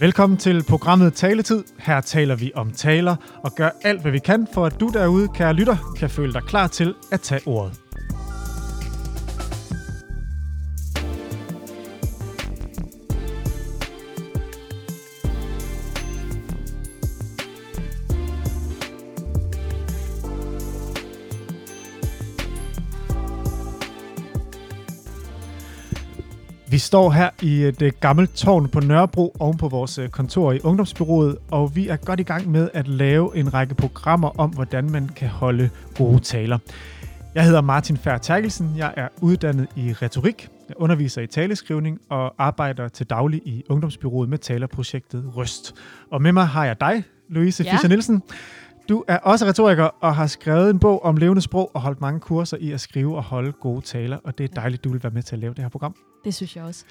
Velkommen til programmet Taletid. Her taler vi om taler og gør alt, hvad vi kan, for at du derude, kære lytter, kan føle dig klar til at tage ordet. Står her i et øh, gammelt tårn på Nørrebro oven på vores øh, kontor i Ungdomsbyrået, og vi er godt i gang med at lave en række programmer om, hvordan man kan holde gode taler. Jeg hedder Martin Fær Terkelsen. Jeg er uddannet i retorik. Jeg underviser i taleskrivning og arbejder til daglig i Ungdomsbyrået med talerprojektet Røst. Og med mig har jeg dig, Louise Ja. Fischer Nielsen. Du er også retoriker og har skrevet en bog om levende sprog og holdt mange kurser i at skrive og holde gode taler, og det er dejligt, du vil være med til at lave det her program. Det synes jeg også.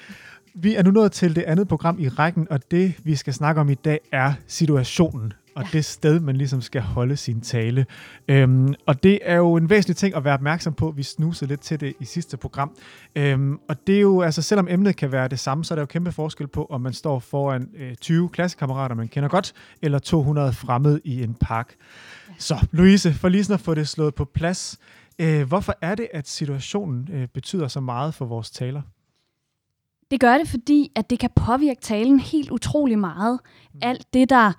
Vi er nu nået til det andet program i rækken, og det, vi skal snakke om i dag, er situationen. Og ja. Det sted, man ligesom skal holde sin tale. Øhm, og det er jo en væsentlig ting at være opmærksom på. Vi snusede lidt til det i sidste program. Øhm, og det er jo, altså selvom emnet kan være det samme, så er der jo kæmpe forskel på, om man står foran øh, 20 klassekammerater, man kender godt, eller 200 fremmede i en park. Ja. Så Louise, for lige sådan at få det slået på plads. Øh, hvorfor er det, at situationen øh, betyder så meget for vores taler? Det gør det, fordi at det kan påvirke talen helt utrolig meget. Alt det, der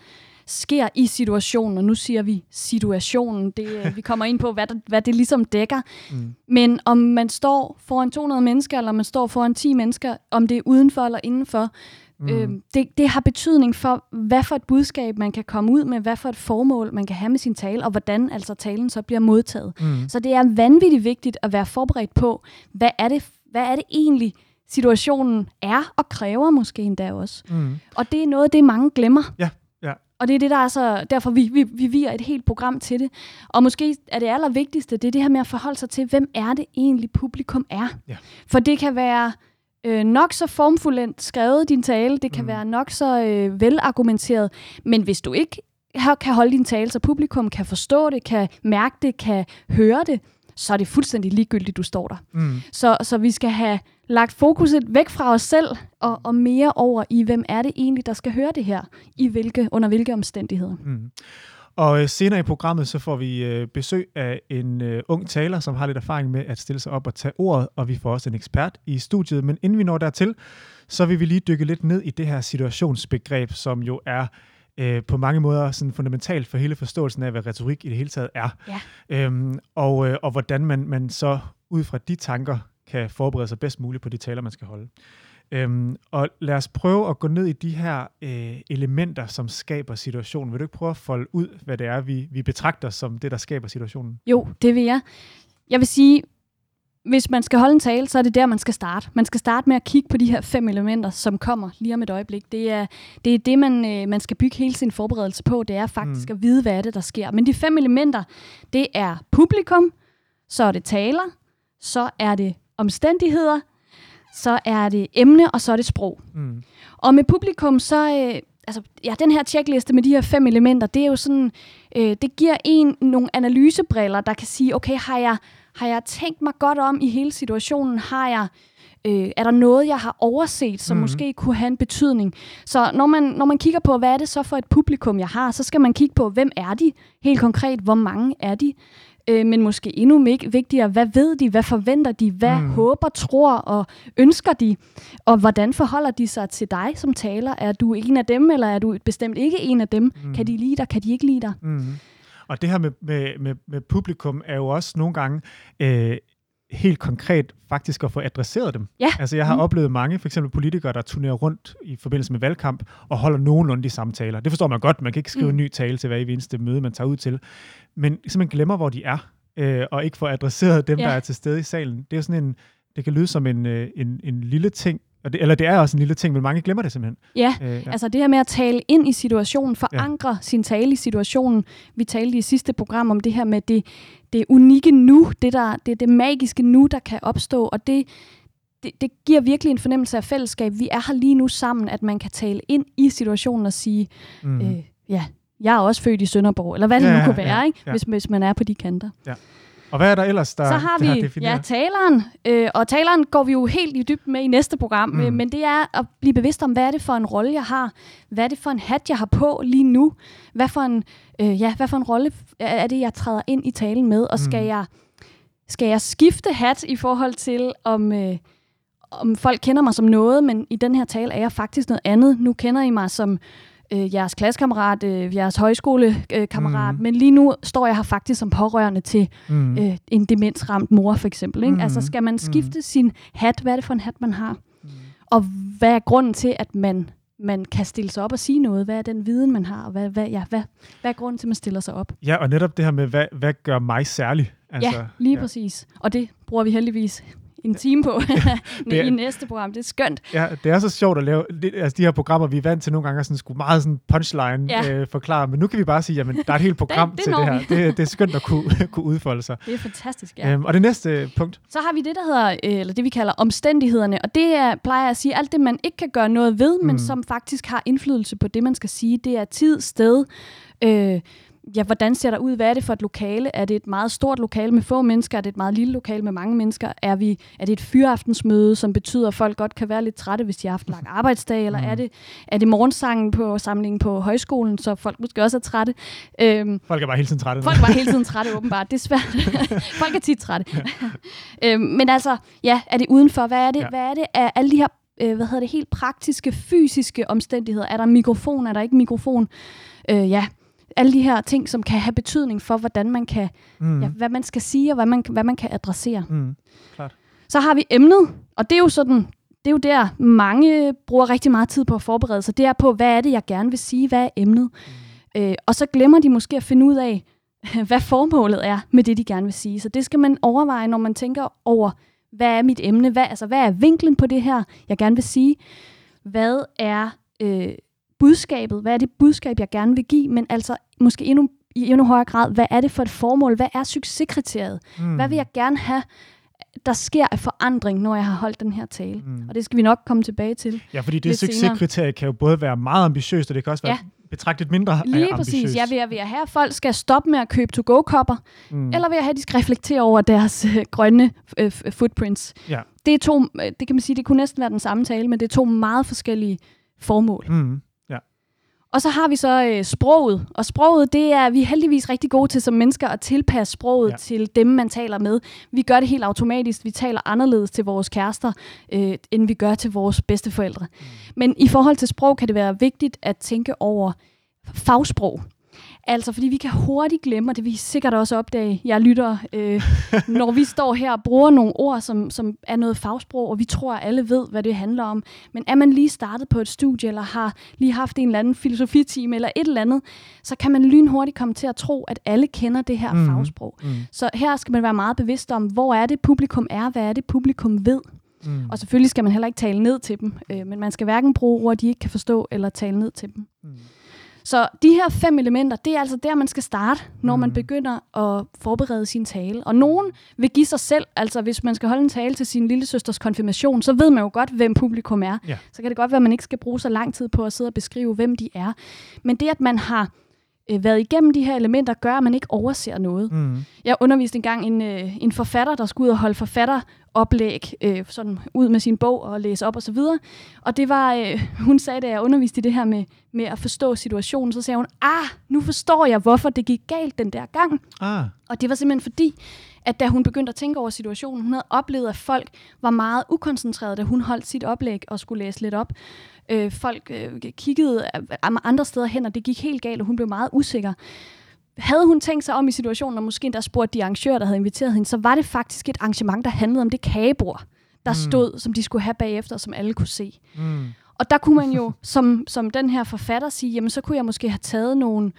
sker i situationen, og nu siger vi situationen, det, øh, vi kommer ind på, hvad, der, hvad det ligesom dækker. Mm. Men om man står foran 200 mennesker, eller man står foran 10 mennesker, om det er udenfor eller indenfor, mm. øh, det, det har betydning for, hvad for et budskab man kan komme ud med, hvad for et formål man kan have med sin tale, og hvordan altså talen så bliver modtaget. Mm. Så det er vanvittigt vigtigt at være forberedt på, hvad er det, hvad er det egentlig, situationen er og kræver måske endda også. Mm. Og det er noget, det mange glemmer. Ja, ja. Og det er det, der er så, derfor vi, vi, vi viger et helt program til det. Og måske er det allervigtigste, det er det her med at forholde sig til, hvem er det egentlig publikum er. Ja. For det kan være øh, nok så formfuldendt skrevet din tale, det kan Mm. være nok så øh, velargumenteret, men hvis du ikke kan holde din tale, så publikum kan forstå det, kan mærke det, kan høre det, så er det fuldstændig ligegyldigt, du står der. Mm. Så, så vi skal have lagt fokuset væk fra os selv og, og mere over i, hvem er det egentlig, der skal høre det her, i hvilke, under hvilke omstændigheder. Mm. Og øh, senere i programmet, så får vi øh, besøg af en øh, ung taler, som har lidt erfaring med at stille sig op og tage ordet, og vi får også en ekspert i studiet. Men inden vi når dertil, så vil vi lige dykke lidt ned i det her situationsbegreb, som jo er øh, på mange måder sådan fundamentalt for hele forståelsen af, hvad retorik i det hele taget er. Ja. Øhm, og, øh, og hvordan man, man så ud fra de tanker kan forberede sig bedst muligt på de taler, man skal holde. Øhm, og lad os prøve at gå ned i de her øh, elementer, som skaber situationen. Vil du ikke prøve at folde ud, hvad det er, vi, vi betragter som det, der skaber situationen? Jo, det vil jeg. Jeg vil sige, hvis man skal holde en tale, så er det der, man skal starte. Man skal starte med at kigge på de her fem elementer, som kommer lige om et øjeblik. Det er det, er det man, øh, man skal bygge hele sin forberedelse på. Det er faktisk Mm. at vide, hvad er det, der sker. Men de fem elementer, det er publikum, så er det taler, så er det omstændigheder, så er det emne, og så er det sprog. Mm. Og med publikum, så... Øh, altså, ja, den her checkliste med de her fem elementer, det er jo sådan... Øh, det giver en nogle analysebriller, der kan sige, okay, har jeg, har jeg tænkt mig godt om i hele situationen? Har jeg... Øh, er der noget, jeg har overset, som Mhm. mm. måske kunne have en betydning? Så når man, når man kigger på, hvad er det så for et publikum, jeg har, så skal man kigge på, hvem er de? Helt konkret, hvor mange er de? Øh, men måske endnu vigtigere, hvad ved de? Hvad forventer de? Hvad Mhm. mm. håber, tror og ønsker de? Og hvordan forholder de sig til dig som taler? Er du en af dem, eller er du bestemt ikke en af dem? Mhm. Mm. Kan de lide dig? Kan de ikke lide dig? Mm. Og det her med, med, med, med publikum er jo også nogle gange øh, helt konkret faktisk at få adresseret dem. Ja. Altså jeg har mm. Oplevet mange, for eksempel politikere, der turnerer rundt i forbindelse med valgkamp og holder nogenlunde de samme taler. Det forstår man godt, man kan ikke skrive mm. En ny tale til hver eneste møde, man tager ud til. Men simpelthen glemmer, hvor de er, øh, og ikke får adresseret dem, ja. Der er til stede i salen. Det er jo sådan en, det kan lyde som en, øh, en, en lille ting, og det, eller det er også en lille ting, men mange glemmer det simpelthen. Ja, Øh, ja. Altså det her med at tale ind i situationen, forankre ja. sin tale i situationen. Vi talte i sidste program om det her med det, det unikke nu, det, der, det, det magiske nu, der kan opstå, og det, det, det giver virkelig en fornemmelse af fællesskab. Vi er her lige nu sammen, at man kan tale ind i situationen og sige, mm. øh, ja, jeg er også født i Sønderborg, eller hvad det Ja, nu ja, kunne være, ja, ikke? ja. Hvis, hvis man er på de kanter. Og hvad er der ellers, der Så har vi ja, taleren, øh, og taleren går vi jo helt i dybden med i næste program, mm. men det er at blive bevidst om, hvad er det for en rolle, jeg har? Hvad er det for en hat, jeg har på lige nu? Hvad for en, øh, ja, hvad for en rolle er det, jeg træder ind i talen med? Og skal, mm. jeg, skal jeg skifte hat i forhold til, om... Øh, om folk kender mig som noget, men i den her tale er jeg faktisk noget andet. Nu kender I mig som øh, jeres klassekammerat, øh, jeres højskolekammerat, mm. men lige nu står jeg her faktisk som pårørende til mm. øh, en demensramt mor, for eksempel. Ikke? Mm. Altså skal man skifte mm. sin hat? Hvad er det for en hat, man har? Mm. Og hvad er grunden til, at man man kan stille sig op og sige noget. Hvad er den viden, man har? Hvad, hvad, ja, hvad, hvad er grunden til, at man stiller sig op? Ja, og netop det her med, hvad, hvad gør mig særlig? Altså, ja, lige ja. præcis. Og det bruger vi heldigvis en time på det er, i næste program. Det er skønt. Ja, det er så sjovt at lave det, altså de her programmer, vi er vant til nogle gange, sådan, skulle meget sådan punchline ja. øh, forklare, men nu kan vi bare sige, jamen, der er et helt program det, det til det her. Det, det er skønt at kunne, kunne udfolde sig. Det er fantastisk, ja. Øhm, og det næste punkt? Så har vi det, der hedder, øh, eller det vi kalder omstændighederne, og det er, plejer jeg at sige, alt det, man ikke kan gøre noget ved, mm. men som faktisk har indflydelse på det, man skal sige. Det er tid, sted, øh, ja, hvordan ser der ud? Hvad er det for et lokale? Er det et meget stort lokale med få mennesker? Er det et meget lille lokale med mange mennesker? Er, vi, er det et fyraftensmøde, som betyder, at folk godt kan være lidt trætte, hvis de har haft lang arbejdsdag? Eller mm. er, det, er det morgensangen på samlingen på højskolen, så folk måske også er trætte? Øhm, folk er bare hele tiden trætte. Folk er bare hele tiden trætte, åbenbart. Det er svært. folk er tit trætte. Ja. øhm, men altså, ja, er det udenfor? Hvad er det, ja. hvad er det af alle de her øh, hvad hedder det, helt praktiske, fysiske omstændigheder? Er der mikrofon? Er der ikke mikrofon? Øh, ja, alle de her ting, som kan have betydning for, hvordan man kan, mm. ja, hvad man skal sige, og hvad man, hvad man kan adressere. Mm. Klart. Så har vi emnet, og det er jo sådan, det er jo der, mange bruger rigtig meget tid på at forberede sig. Det er på, hvad er det, jeg gerne vil sige, hvad er emnet? Mm. Øh, og så glemmer de måske at finde ud af, hvad formålet er med det, de gerne vil sige. Så det skal man overveje, når man tænker over, hvad er mit emne? Hvad, altså, hvad er vinklen på det her, jeg gerne vil sige? Hvad er øh, budskabet? Hvad er det budskab, jeg gerne vil give? Men altså måske endnu, i endnu højere grad, hvad er det for et formål? Hvad er succeskriteriet? Mm. Hvad vil jeg gerne have, der sker af forandring, når jeg har holdt den her tale? Mm. Og det skal vi nok komme tilbage til. Ja, fordi det succeskriterie kan jo både være meget ambitiøst, og det kan også være ja. betragtet mindre Lige ambitiøst. præcis. Jeg vil, jeg vil have, at folk skal stoppe med at købe to-go-kopper, mm. eller vil jeg have, at de skal reflektere over deres øh, grønne øh, footprints. Ja. Det er to, øh, det kan man sige, det kunne næsten være den samme tale, men det er to meget forskellige formål. Mm. Og så har vi så øh, sproget, og sproget, det er vi er heldigvis rigtig gode til som mennesker at tilpasse sproget ja. til dem, man taler med. Vi gør det helt automatisk. Vi taler anderledes til vores kærester, øh, end vi gør til vores bedsteforældre. Mm. Men i forhold til sprog kan det være vigtigt at tænke over fagsprog. Altså, fordi vi kan hurtigt glemme, og det vil I sikkert også opdage, jeg lytter, øh, når vi står her og bruger nogle ord, som, som er noget fagsprog, og vi tror, at alle ved, hvad det handler om. Men er man lige startet på et studie, eller har lige haft en eller anden filosofitime, eller et eller andet, så kan man lynhurtigt komme til at tro, at alle kender det her mm. fagsprog. Mm. Så her skal man være meget bevidst om, hvor er det publikum er, hvad er det publikum ved. Mm. Og selvfølgelig skal man heller ikke tale ned til dem, øh, men man skal hverken bruge ord, de ikke kan forstå, eller tale ned til dem. Mm. Så de her fem elementer, det er altså der, man skal starte, når mm. man begynder at forberede sin tale. Og nogen vil give sig selv, altså hvis man skal holde en tale til sin lille søsters konfirmation, så ved man jo godt, hvem publikum er. Ja. Så kan det godt være, at man ikke skal bruge så lang tid på at sidde og beskrive, hvem de er. Men det, at man har øh, været igennem de her elementer, gør, at man ikke overser noget. Mm. Jeg underviste engang en, øh, en forfatter, der skulle ud og holde forfatteroplæg øh, sådan ud med sin bog og læse op osv. Og, så og det var, øh, hun sagde, da jeg underviste i det her med, med at forstå situationen, så sagde hun, ah, nu forstår jeg, hvorfor det gik galt den der gang. Ah. Og det var simpelthen fordi, at da hun begyndte at tænke over situationen, hun havde oplevet, at folk var meget ukoncentrerede, da hun holdt sit oplæg og skulle læse lidt op. Øh, folk øh, kiggede andre steder hen, og det gik helt galt, og hun blev meget usikker. Havde hun tænkt sig om i situationen, og måske der spurgte de arrangører, der havde inviteret hende, så var det faktisk et arrangement, der handlede om det kagebord, der mm. stod, som de skulle have bagefter, som alle kunne se. Mm. Og der kunne man jo, som, som den her forfatter sige, jamen så kunne jeg måske have taget nogle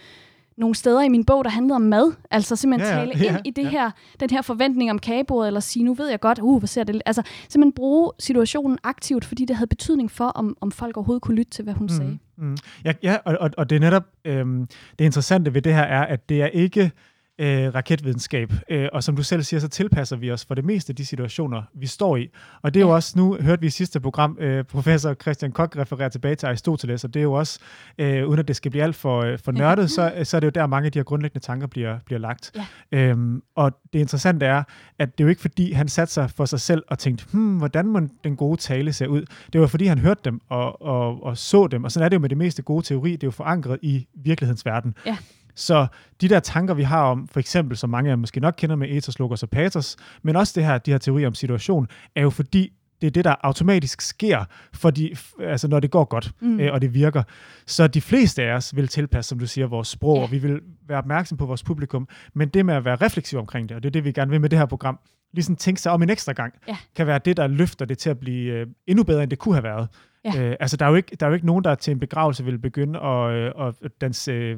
nogle steder i min bog, der handlede om mad. Altså simpelthen ja, ja, tale ja, ind i det ja. her, den her forventning om kagebordet, eller sige, nu ved jeg godt, uh, hvad ser det? Altså simpelthen bruge situationen aktivt, fordi det havde betydning for, om, om folk overhovedet kunne lytte til, hvad hun mm, sagde. Mm. Ja, ja og, og, og det er netop, øhm, det interessante ved det her er, at det er ikke øh, raketvidenskab. Øh, og som du selv siger, så tilpasser vi os for det meste de situationer, vi står i. Og det er jo også, nu hørte vi i sidste program, øh, professor Christian Koch referere tilbage til Aristoteles, og det er jo også, øh, uden at det skal blive alt for, øh, for nørdet, så, så er det jo der, mange af de her grundlæggende tanker bliver, bliver lagt. Ja. Øhm, og det interessante er, at det er jo ikke fordi, han satte sig for sig selv og tænkte, hmm, hvordan må den gode tale se ud? Det var fordi, han hørte dem og, og, og så dem. Og sådan er det jo med det meste gode teori, det er jo forankret i virkelighedens verden. Ja. Så de der tanker, vi har om, for eksempel, som mange af jer måske nok kender med ethos, logos og pathos, men også det her, de her teorier om situation, er jo fordi, det er det, der automatisk sker, fordi, altså når det går godt, mm. øh, og det virker. Så de fleste af os vil tilpasse, som du siger, vores sprog, ja. og vi vil være opmærksom på vores publikum, men det med at være refleksiv omkring det, og det er det, vi gerne vil med det her program, ligesom tænke sig om en ekstra gang, ja. kan være det, der løfter det til at blive øh, endnu bedre, end det kunne have været. Ja. Øh, altså, der er, jo ikke, der er jo ikke nogen, der til en begravelse vil begynde at, øh, at danse øh,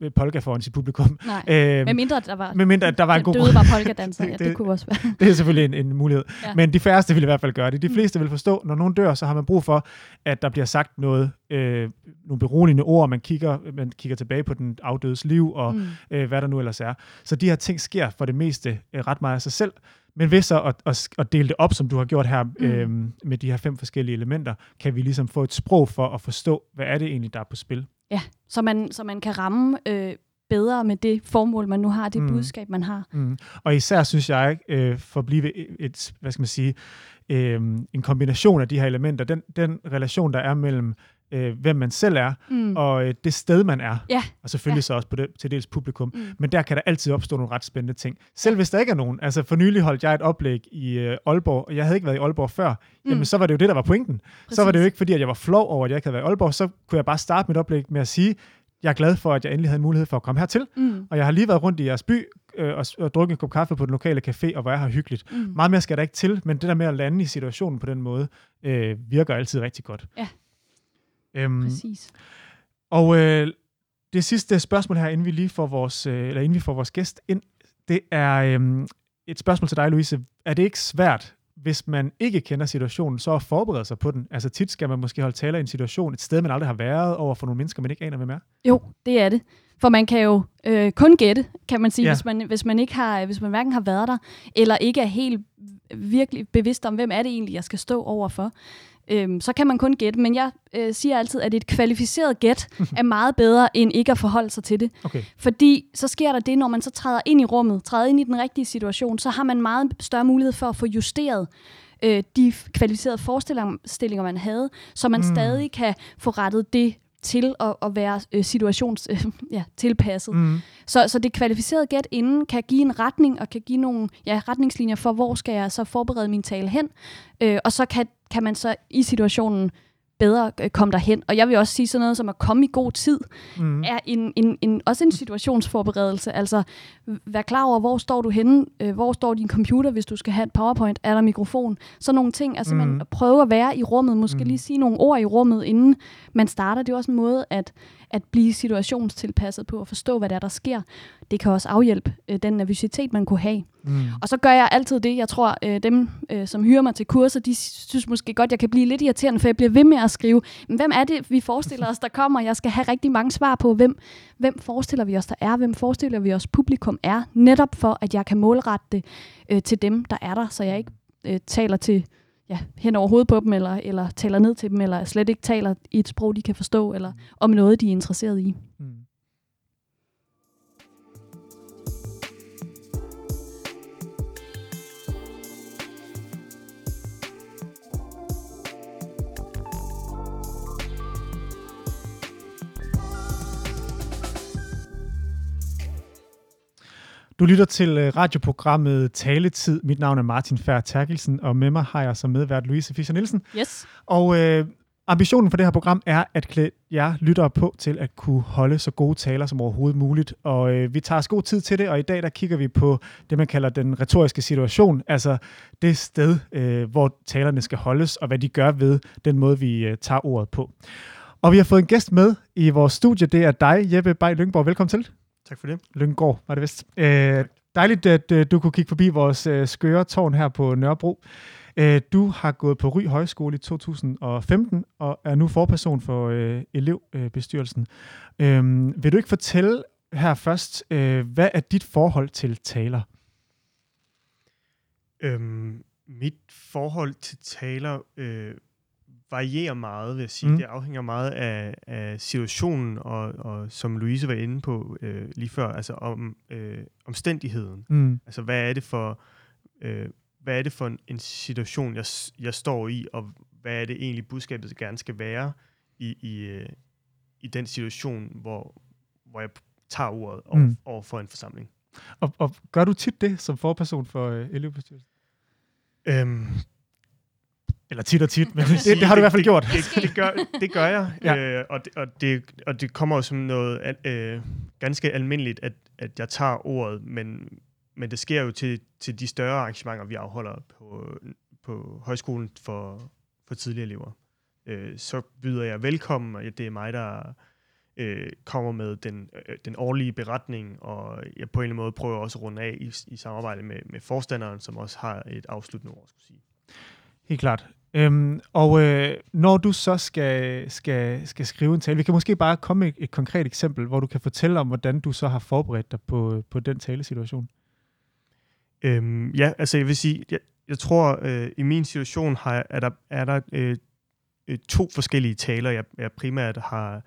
øh, polka foran sit publikum. Nej, øh, med mindre der var, med mindre, der var en god døde var polkadanser, ja, det, det kunne også være. det er selvfølgelig en, en mulighed. Ja. Men de færreste vil i hvert fald gøre det. De mm. fleste vil forstå, når nogen dør, så har man brug for, at der bliver sagt noget, øh, nogle beroligende ord, man kigger, man kigger tilbage på den afdødes liv, og mm. øh, hvad der nu ellers er. Så de her ting sker for det meste øh, ret meget af sig selv. Men ved så at, at, at dele det op, som du har gjort her, mm. øhm, med de her fem forskellige elementer, kan vi ligesom få et sprog for at forstå, hvad er det egentlig, der er på spil. Ja, så man, så man kan ramme øh, bedre med det formål, man nu har, det mm. budskab, man har. Mm. Og især synes jeg, øh, for at blive et, hvad skal man sige, øh, en kombination af de her elementer, den, den relation, der er mellem øh, hvem man selv er, mm. og øh, det sted, man er. Ja. Og selvfølgelig ja. så også på det, til dels publikum. Mm. Men der kan der altid opstå nogle ret spændende ting. Selv hvis der ikke er nogen. Altså for nylig holdt jeg et oplæg i øh, Aalborg, og jeg havde ikke været i Aalborg før. Mm. Jamen så var det jo det, der var pointen. Præcis. Så var det jo ikke, fordi at jeg var flov over, at jeg ikke havde været i Aalborg. Så kunne jeg bare starte mit oplæg med at sige, jeg er glad for, at jeg endelig havde mulighed for at komme hertil. Mm. Og jeg har lige været rundt i jeres by øh, og, og drukket en kop kaffe på den lokale café, og hvor jeg har hyggeligt. Mm. Meget mere skal der ikke til, men det der med at lande i situationen på den måde, øh, virker altid rigtig godt. Ja. Øhm, Præcis. Og øh, det sidste spørgsmål her, inden vi lige får vores, øh, eller inden vi får vores gæst ind, det er øh, et spørgsmål til dig, Louise. Er det ikke svært, hvis man ikke kender situationen, så at forberede sig på den? Altså tit skal man måske holde taler i en situation, et sted, man aldrig har været, over for nogle mennesker, man ikke aner, hvem er. Jo, det er det. For man kan jo øh, kun gætte, kan man sige, ja. hvis, man, hvis man ikke har, hvis man hverken har været der, eller ikke er helt virkelig bevidst om, hvem er det egentlig, jeg skal stå over for øhm, så kan man kun gætte. Men jeg øh, siger altid, at et kvalificeret gæt er meget bedre, end ikke at forholde sig til det. Okay. Fordi så sker der det, når man så træder ind i rummet, træder ind i den rigtige situation, så har man meget større mulighed for at få justeret øh, de kvalificerede forestillinger, man havde, så man mm. stadig kan få rettet det til at, at være øh, situations øh, ja, tilpasset. Mm. Så, så det kvalificerede gæt inden kan give en retning og kan give nogle ja, retningslinjer for, hvor skal jeg så forberede min tale hen. Øh, og så kan, kan man så i situationen bedre øh, komme derhen. Og jeg vil også sige sådan noget som at komme i god tid, mm. er en, en, en, også en situationsforberedelse. Altså, vær klar over, hvor står du henne? Øh, hvor står din computer, hvis du skal have et powerpoint? Er der mikrofon? Så nogle ting. Altså, mm. man prøver at være i rummet. Måske mm. lige sige nogle ord i rummet, inden man starter. Det er også en måde at, at blive situationstilpasset på, og forstå, hvad der er, der sker. Det kan også afhjælpe øh, den nervøsitet, man kunne have. Mm. Og så gør jeg altid det. Jeg tror, øh, dem, øh, som hyrer mig til kurser, de synes måske godt, jeg kan blive lidt irriterende, for jeg bliver ved med at skrive, men hvem er det, vi forestiller os, der kommer? Jeg skal have rigtig mange svar på, hvem, hvem forestiller vi os, der er? Hvem forestiller vi os, publikum er? Netop for, at jeg kan målrette det øh, til dem, der er der, så jeg ikke øh, taler til ja, hen over hovedet på dem, eller, eller taler ned til dem, eller slet ikke taler i et sprog, de kan forstå, eller om noget, de er interesseret i. Mm. Du lytter til øh, radioprogrammet Taletid. Mit navn er Martin Fær Terkelsen, og med mig har jeg som medvært Louise Fischer Nielsen. Yes. Og øh, ambitionen for det her program er at klæde jer lyttere på til at kunne holde så gode taler som overhovedet muligt. Og øh, vi tager os god tid til det, og i dag der kigger vi på det, man kalder den retoriske situation, altså det sted, øh, hvor talerne skal holdes, og hvad de gør ved den måde, vi øh, tager ordet på. Og vi har fået en gæst med i vores studie. Det er dig, Jeppe Bay Lyngborg. Velkommen til. Tak for det. Lyngård var det vist. Øh, dejligt, at øh, du kunne kigge forbi vores øh, skøre tårn her på Nørrebro. Øh, du har gået på Ry Højskole i 2015 og er nu forperson for øh, elevbestyrelsen. Øh, vil du ikke fortælle her først. Øh, hvad er dit forhold til taler? Øhm, mit forhold til taler øh, varierer meget, vil jeg sige. Mm. Det afhænger meget af, af situationen, og, og som Louise var inde på øh, lige før, altså om øh, omstændigheden. Mm. Altså, hvad er det for... Øh, hvad er det for en, en situation, jeg, jeg står i, og hvad er det egentlig budskabet der gerne skal være i, i, øh, i den situation, hvor, hvor jeg tager ordet over, mm. over for en forsamling. Og, og gør du tit det som forperson for øh, elevbestyrelsen? Øhm, eller tit og tit, men det, det, har du i hvert fald gjort. Det, det, det, gør, det gør jeg, ja. øh, og, det, og, det, og det kommer som noget øh, ganske almindeligt, at, at jeg tager ordet, men, men det sker jo til, til de større arrangementer, vi afholder på, på højskolen for, for tidlige elever. Øh, så byder jeg velkommen, og det er mig, der øh, kommer med den, øh, den årlige beretning, og jeg på en eller anden måde prøver også at runde af i, i samarbejde med, med forstanderen, som også har et afsluttende ord, skulle sige. Helt klart. Øhm, og øh, når du så skal, skal, skal skrive en tale, vi kan måske bare komme med et, et konkret eksempel, hvor du kan fortælle om, hvordan du så har forberedt dig på, på den talesituation. Øhm, ja, altså jeg vil sige, jeg, jeg tror, øh, i min situation har, er der, er der øh, øh, to forskellige taler, jeg, jeg primært har,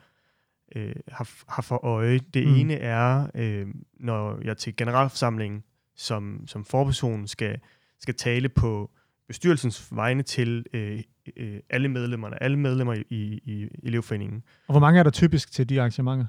øh, har, har for øje. Det mm. ene er, øh, når jeg til generalforsamlingen som, som forperson skal, skal tale på bestyrelsens vegne til øh, øh, alle medlemmerne, alle medlemmer i, i elevforeningen. Og hvor mange er der typisk til de arrangementer?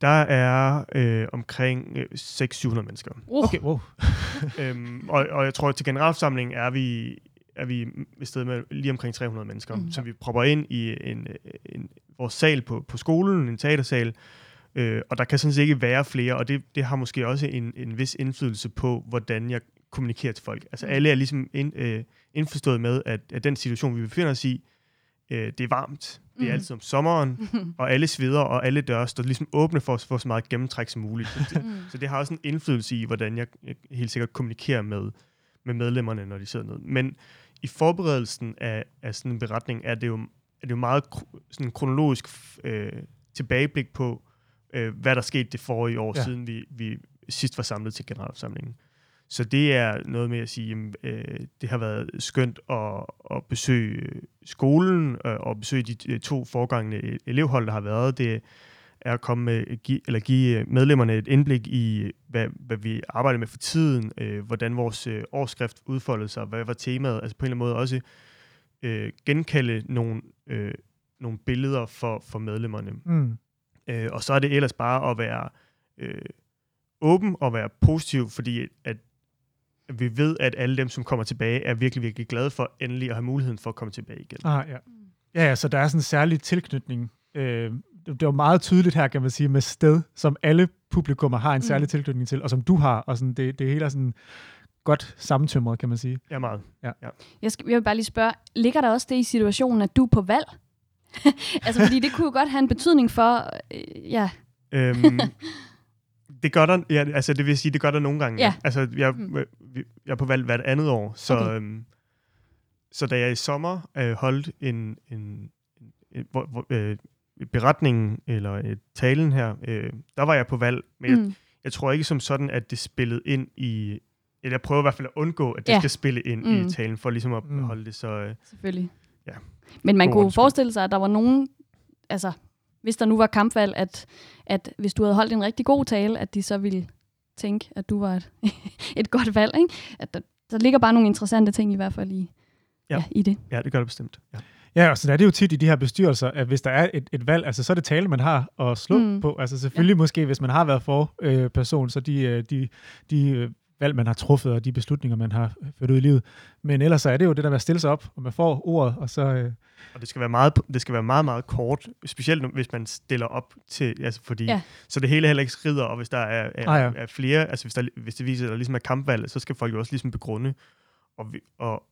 Der er øh, omkring øh, 600-700 mennesker. Uh. Okay, wow. øhm, og, og jeg tror, at til generalforsamlingen er vi er vi i stedet med lige omkring 300 mennesker. Mm. Så vi propper ind i en, en, vores sal på, på skolen, en teatersal, øh, og der kan sådan set ikke være flere, og det, det har måske også en, en vis indflydelse på, hvordan jeg kommunikerer til folk. Altså alle er ligesom ind, øh, indforstået med, at, at den situation, vi befinder os i, øh, det er varmt, det er mm. altid om sommeren, og alle sveder, og alle døre står ligesom åbne for at få så meget gennemtræk som muligt. Så det, mm. så det har også en indflydelse i, hvordan jeg helt sikkert kommunikerer med, med medlemmerne, når de sidder ned. Men i forberedelsen af, af sådan en beretning, er det jo, er det jo meget sådan kronologisk øh, tilbageblik på, øh, hvad der skete det forrige år, ja. siden vi, vi sidst var samlet til generalforsamlingen. Så det er noget med at sige, at øh, det har været skønt at, at besøge skolen øh, og besøge de to forgangene elevhold, der har været. Det er at komme med, give, eller give medlemmerne et indblik i, hvad, hvad vi arbejder med for tiden, øh, hvordan vores øh, årsskrift udfoldede sig, hvad var temaet, altså på en eller anden måde også øh, genkalde nogle, øh, nogle billeder for, for medlemmerne. Mm. Øh, og så er det ellers bare at være øh, åben og være positiv, fordi at vi ved, at alle dem, som kommer tilbage, er virkelig, virkelig glade for endelig at have muligheden for at komme tilbage igen. Ah, ja. Ja, ja, så der er sådan en særlig tilknytning. Øh, det var meget tydeligt her, kan man sige, med sted, som alle publikummer har en mm. særlig mm. tilknytning til, og som du har, og sådan, det, det hele er sådan godt sammentømret, kan man sige. Ja, meget. Ja. Ja. Jeg, skal, jeg vil bare lige spørge, ligger der også det i situationen, at du er på valg? altså, fordi det kunne jo godt have en betydning for, øh, ja. Øhm, det gør der, ja, altså det vil sige, det gør der nogle gange. Ja. Altså, jeg, mm. jeg er på valg hvert andet år, så, okay. øhm, så da jeg i sommer øh, holdt en, en, en, en hvor, hvor, øh, beretningen eller øh, talen her, øh, der var jeg på valg, men mm. jeg, jeg tror ikke som sådan, at det spillede ind i, eller jeg prøver i hvert fald at undgå, at det ja. skal spille ind mm. i talen, for ligesom at mm. holde det så... Øh, Selvfølgelig. Ja. Men man kunne forestille sig, at der var nogen, altså hvis der nu var kampvalg, at, at hvis du havde holdt en rigtig god tale, at de så ville tænke, at du var et, et godt valg. Ikke? At der, der ligger bare nogle interessante ting i hvert fald i, ja. Ja, i det. Ja, det gør det bestemt. Ja. Ja, og så er det jo tit i de her bestyrelser, at hvis der er et, et valg, altså så er det tale, man har at slå mm. på. Altså selvfølgelig ja. måske, hvis man har været for øh, person, så de, øh, de, de øh, valg, man har truffet, og de beslutninger, man har ført ud i livet. Men ellers så er det jo det der med at stille sig op, og man får ordet, og så... Øh... Og det skal være meget, det skal være meget, meget kort, specielt hvis man stiller op til, altså fordi, ja. så det hele heller ikke skrider, og hvis der er, er, ah, ja. er flere, altså hvis, der, hvis det viser, at der ligesom er kampvalg, så skal folk jo også ligesom begrunde, og, vi, og,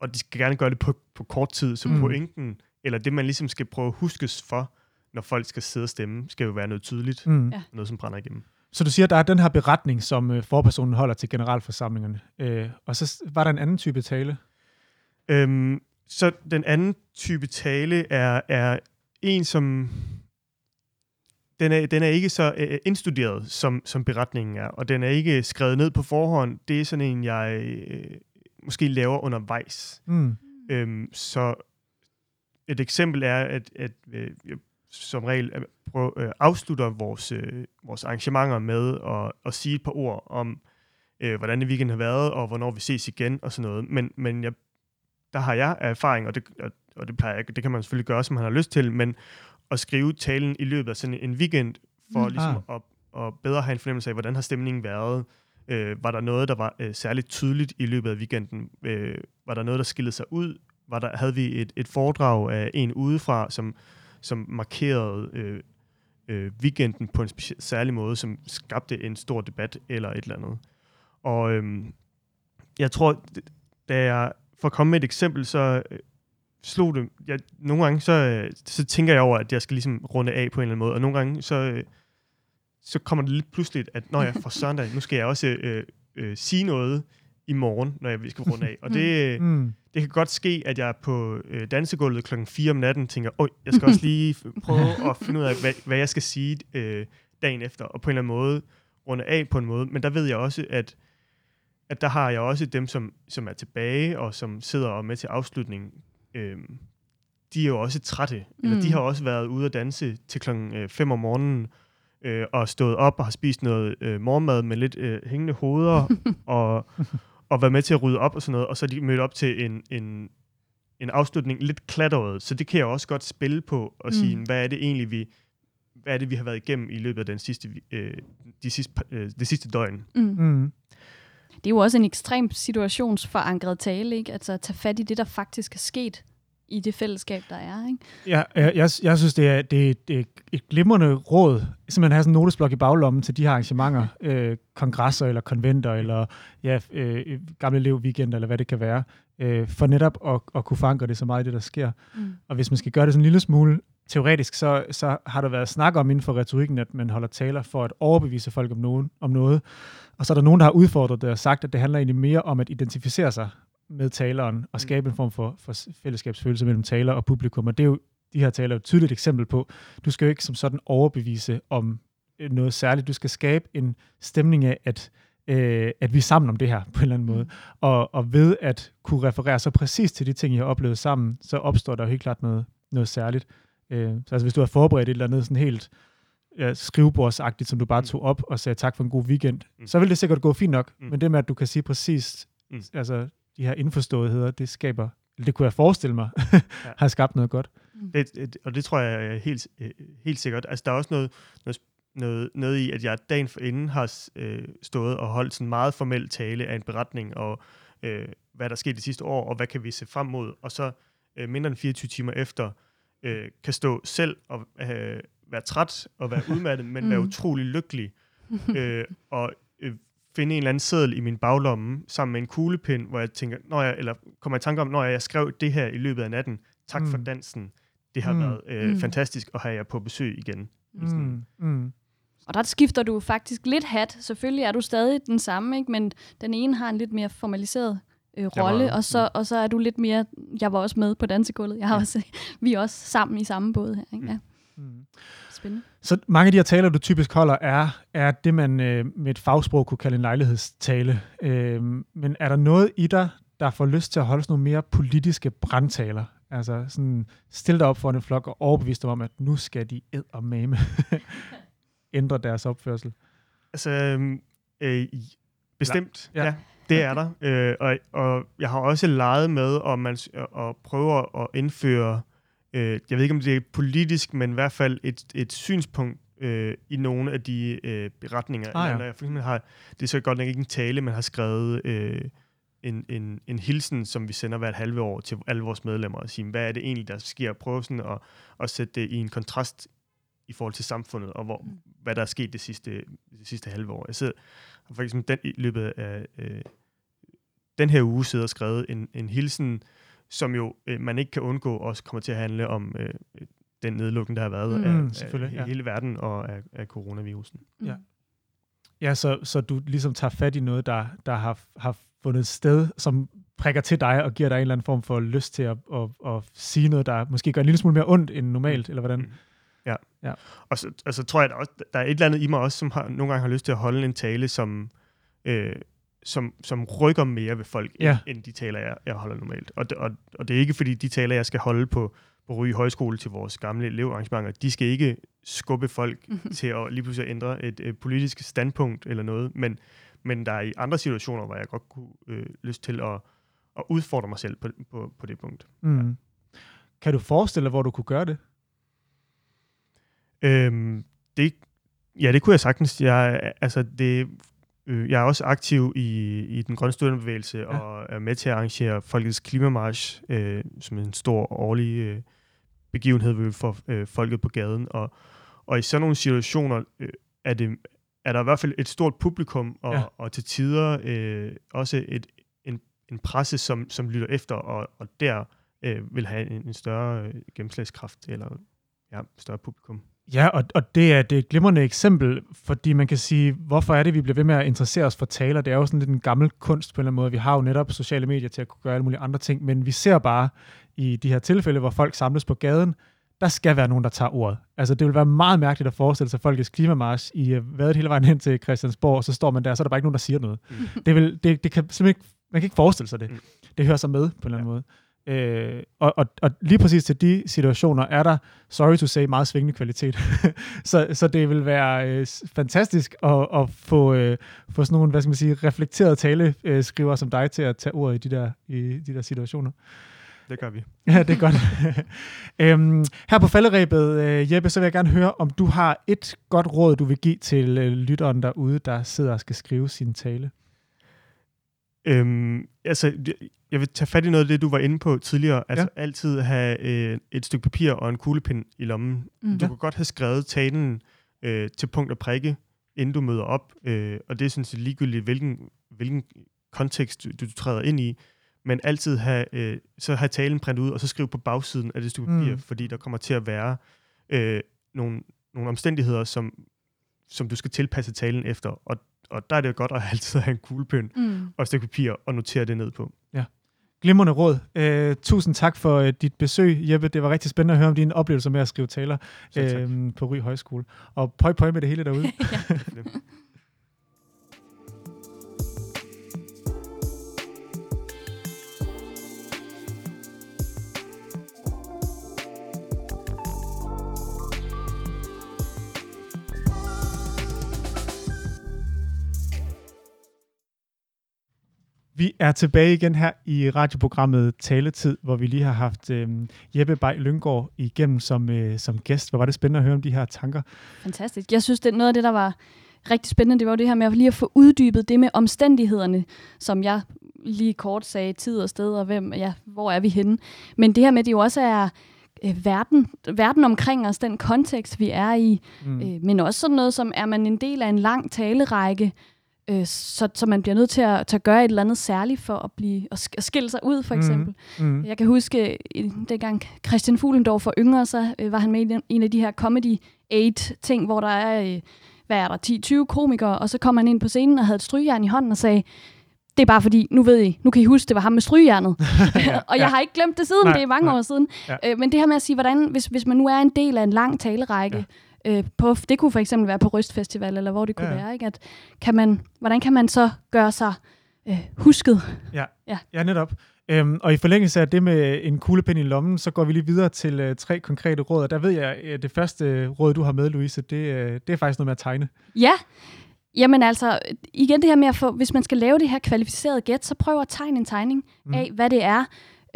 og de skal gerne gøre det på, på kort tid, så mm. pointen, eller det man ligesom skal prøve at huskes for, når folk skal sidde og stemme, skal jo være noget tydeligt, mm. noget som brænder igennem. Så du siger, at der er den her beretning, som øh, forpersonen holder til generalforsamlingerne. Øh, og så var der en anden type tale? Øhm, så den anden type tale er, er en, som den er, den er ikke så øh, indstuderet, som, som beretningen er, og den er ikke skrevet ned på forhånd. Det er sådan en, jeg øh, måske laver undervejs. Mm. Øhm, så et eksempel er, at, at øh, jeg som regel øh, prøver, øh, afslutter vores, øh, vores arrangementer med at, at sige et par ord om, øh, hvordan det weekend har været, og hvornår vi ses igen, og sådan noget. Men, men jeg, der har jeg erfaring, og det, og, og det, plejer jeg, det kan man selvfølgelig gøre, som man har lyst til, men at skrive talen i løbet af sådan en weekend, for mm. ligesom Ah. at, at bedre have en fornemmelse af, hvordan har stemningen været. Øh, var der noget, der var øh, særligt tydeligt i løbet af weekenden? Øh, var der noget, der skilte sig ud? Var der, havde vi et, et foredrag af en udefra, som, som markerede øh, øh, weekenden på en speci- særlig måde, som skabte en stor debat eller et eller andet? Og øh, jeg tror, da jeg, for at komme med et eksempel, så øh, slog det, jeg, nogle gange så, øh, så tænker jeg over, at jeg skal ligesom runde af på en eller anden måde, og nogle gange så, øh, så kommer det lidt pludseligt, at når jeg for søndag, nu skal jeg også øh, øh, sige noget i morgen, når jeg skal runde af. Og det, øh, Mm. det kan godt ske, at jeg på øh, dansegulvet klokken 4 om natten tænker, oj, jeg skal også lige prøve at finde ud af, hvad, hvad jeg skal sige øh, dagen efter, og på en eller anden måde runde af på en måde. Men der ved jeg også, at, at der har jeg også dem, som, som er tilbage, og som sidder og med til afslutningen. Øh, de er jo også trætte, mm. eller de Mm. har også været ude at danse til klokken 5 om morgenen, øh, og stået op og har spist noget øh, morgenmad med lidt øh, hængende hoveder, og, og været med til at rydde op og sådan noget, og så er de mødt op til en, en, en afslutning lidt klatret, så det kan jeg også godt spille på og sige, Mm. hvad er det egentlig, vi hvad er det, vi har været igennem i løbet af den sidste, øh, de sidste, øh, det sidste døgn. Mm. Mm. Det er jo også en ekstremt situationsforankret tale, ikke? Altså at tage fat i det, der faktisk er sket i det fællesskab, der er, ikke? Ja, jeg, jeg, jeg synes, det er, det, er, det er et glimrende råd, simpelthen at have sådan en notesblok i baglommen til de her arrangementer, øh, kongresser eller konventer, eller ja, øh, gamle elev weekend, eller hvad det kan være, øh, for netop at, at kunne forankre det så meget i det, der sker. Mm. Og hvis man skal gøre det sådan en lille smule teoretisk, så, så har der været snak om inden for retorikken, at man holder taler for at overbevise folk om, nogen, om noget. Og så er der nogen, der har udfordret det og sagt, at det handler egentlig mere om at identificere sig med taleren og skabe en form for, for fællesskabsfølelse mellem taler og publikum. Og det er jo, de her taler er jo et tydeligt eksempel på, du skal jo ikke som sådan overbevise om øh, noget særligt. Du skal skabe en stemning af, at, øh, at vi er sammen om det her på en eller anden måde. Og, og ved at kunne referere så præcis til de ting, I har oplevet sammen, så opstår der jo helt klart noget, noget særligt. Øh, så altså, hvis du har forberedt et eller andet sådan helt ja, skrivebordsagtigt, som du bare Mm. tog op og sagde tak for en god weekend, Mm. så vil det sikkert gå fint nok. Mm. Men det med, at du kan sige præcis, Mm. altså de her indforståetheder, det skaber, det kunne jeg forestille mig, Ja. har skabt noget godt. Det, det, og det tror jeg er helt, øh, helt sikkert. Altså, der er også noget, noget, noget, noget i, at jeg dagen for inden har øh, stået og holdt sådan en meget formel tale af en beretning, og øh, hvad der skete de sidste år, og hvad kan vi se frem mod, og så øh, mindre end 24 timer efter, øh, kan stå selv og øh, være træt og være udmattet, men Mm. være utrolig lykkelig, øh, og finde en eller anden seddel i min baglomme, sammen med en kuglepind, hvor jeg tænker, når jeg, eller kommer i tanke om, når jeg skrev det her i løbet af natten, tak mm. for Mm. dansen, det har Mm. mm. været øh, Mm. mm. fantastisk at have jer på besøg igen. Sådan, Mm, mm. Og der skifter du faktisk lidt hat. Selvfølgelig er du stadig den samme, ikke? men den ene har en lidt mere formaliseret øh, rolle, og så, og så er du lidt mere... Jeg var også med på dansegulvet. Jeg har Ja. også, vi er også sammen i samme båd her. Ikke? Ja, Mm. spændende. Så mange af de her taler, du typisk holder, er, er det, man øh, med et fagsprog kunne kalde en lejlighedstale. Øh, men er der noget i dig, der får lyst til at holde sådan nogle mere politiske brandtaler? Altså sådan, stille dig op for en flok og overbevise dem om, at nu skal de ed og mame ændre deres opførsel. Altså, øh, i- bestemt, Ja. ja. Det er der. Øh, og, og jeg har også leget med, om man at prøve at indføre, øh, jeg ved ikke om det er politisk, men i hvert fald et, et synspunkt øh, i nogle af de øh, beretninger. Ah, ja. Når jeg for eksempel har, det er så godt nok ikke en tale, men har skrevet øh, en, en, en hilsen, som vi sender hvert halve år til alle vores medlemmer, og sige, hvad er det egentlig, der sker? Prøve sådan at, at sætte det i en kontrast i forhold til samfundet, og hvor, Mm. hvad der er sket det sidste, det sidste halve år. Jeg sidder, for eksempel den, i løbet af øh, den her uge sidder og skrevet en, en hilsen, som jo øh, man ikke kan undgå også kommer til at handle om øh, den nedlukning, der har været Mm, af, selvfølgelig, af ja. hele verden og af, af coronavirusen. Ja. Ja, så, så du ligesom tager fat i noget, der, der har, har fundet sted, som prikker til dig og giver dig en eller anden form for lyst til at, at, at sige noget, der måske gør en lille smule mere ondt end normalt, eller hvordan? Mm. Ja. Ja. Og så altså, tror jeg, der, også, der er et eller andet i mig også, som har, nogle gange har lyst til at holde en tale, som, øh, som, som rykker mere ved folk, Ja. end, end de taler, jeg, jeg holder normalt. Og, det- og, og det er ikke, fordi de taler, jeg skal holde på, på Ryge Højskole til vores gamle elevarrangementer, de skal ikke skubbe folk til at lige pludselig ændre et, et politisk standpunkt eller noget, men, men der er i andre situationer, hvor jeg godt kunne øh, lyst til at, at udfordre mig selv på, på, på det punkt. Mm. Kan du forestille dig, hvor du kunne gøre det? Øhm, det, ja, det kunne jeg sagtens. Jeg, altså, det, øh, jeg er også aktiv i, i den grønne studenterbevægelse Ja. og er med til at arrangere Folkets Klimamarsch, øh, som er en stor årlig øh, begivenhed, får øh, folket på gaden. Og, og i sådan nogle situationer øh, er, det, er der i hvert fald et stort publikum, og, ja. og til tider øh, også et, en, en presse, som, som lytter efter, og, og der øh, vil have en, en større øh, gennemslagskraft, eller ja, større publikum. Ja, og, og det, er, det er et glimrende eksempel, fordi man kan sige, hvorfor er det, vi bliver ved med at interessere os for taler? Det er jo sådan lidt en gammel kunst på en eller anden måde. Vi har jo netop sociale medier til at kunne gøre alle mulige andre ting, men vi ser bare i de her tilfælde, hvor folk samles på gaden, der skal være nogen, der tager ordet. Altså, det vil være meget mærkeligt at forestille sig folkets klimamarsch i øh, vadet hele vejen hen til Christiansborg, og så står man der, så er der bare ikke nogen, der siger noget. Mm. Det, vil, det, det kan simpelthen ikke, man kan ikke forestille sig det. Mm. Det hører sig med på en eller anden måde. Øh, og, og, og lige præcis til de situationer er der, sorry to say, meget svingende kvalitet. så, så det vil være øh, fantastisk at, at få, øh, få sådan nogle, hvad skal man sige, reflekterede taleskriver som dig til at tage ordet i de der, i de der situationer. Det gør vi. Ja, det er godt. øhm, her på falderæbet, øh, Jeppe, så vil jeg gerne høre, om du har et godt råd, du vil give til øh, lytteren derude, der sidder og skal skrive sin tale. Øhm, altså, jeg vil tage fat i noget af det, du var inde på tidligere. Altså Ja. altid have øh, et stykke papir og en kuglepind i lommen. Mm. Du kan godt have skrevet talen øh, til punkt og prikke, inden du møder op. Øh, og det er sådan set ligegyldigt, hvilken, hvilken kontekst du, du træder ind i. Men altid have, øh, så have talen printet ud, og så skrive på bagsiden af det stykke papir, Mm. fordi der kommer til at være øh, nogle, nogle omstændigheder, som, som du skal tilpasse talen efter. Og, og der er det jo godt at altid have en kuglepind Mm. og et stykke papir og notere det ned på. Glimrende råd. Øh, tusind tak for øh, dit besøg, Jeppe. Det var rigtig spændende at høre om dine oplevelser med at skrive taler øh, på Ry Højskole. Og pøj pøj med det hele derude. Vi er tilbage igen her i radioprogrammet Taletid, hvor vi lige har haft øh, Jeppe Bay Lyngård igennem som, øh, som gæst. Hvor var det spændende at høre om de her tanker. Fantastisk. Jeg synes, det noget af det, der var rigtig spændende, det var jo det her med at lige at få uddybet det med omstændighederne, som jeg lige kort sagde, tid og sted, og hvem, ja, hvor er vi henne. Men det her med, at det jo også er øh, verden, verden omkring os, den kontekst, vi er i, Mm. øh, men også sådan noget som, er man en del af en lang talerrække, øh, så, så man bliver nødt til at, til at gøre et eller andet særligt for at, blive, at at skille sig ud, for Mhm. eksempel. Mm. Jeg kan huske, dengang Christian Fuglendorf var yngre, så øh, var han med i en af de her Comedy Aid-ting, hvor der er, øh, hvad er der, 10-20 komikere, og så kom han ind på scenen og havde et strygjern i hånden og sagde, det er bare fordi, nu ved I, nu kan I huske, det var ham med strygejernet. og jeg har ikke glemt det siden, Nej, det er mange nej. år siden. Ja. Øh, men det her med at sige, hvordan, hvis, hvis man nu er en del af en lang talerrække, øh, på, det kunne for eksempel være på Rystfestival, eller hvor det kunne Ja. være, ikke? At kan man, hvordan kan man så gøre sig øh, husket? Ja, netop. Øhm, og i forlængelse af det med en kuglepind i lommen, så går vi lige videre til øh, tre konkrete råd. Og der ved jeg, at det første øh, råd, du har med, Louise, det, øh, det er faktisk noget med at tegne. Ja, jamen altså, igen det her med at få, hvis man skal lave det her kvalificerede gæt, så prøv at tegne en tegning Mm. mm. af, hvad det er,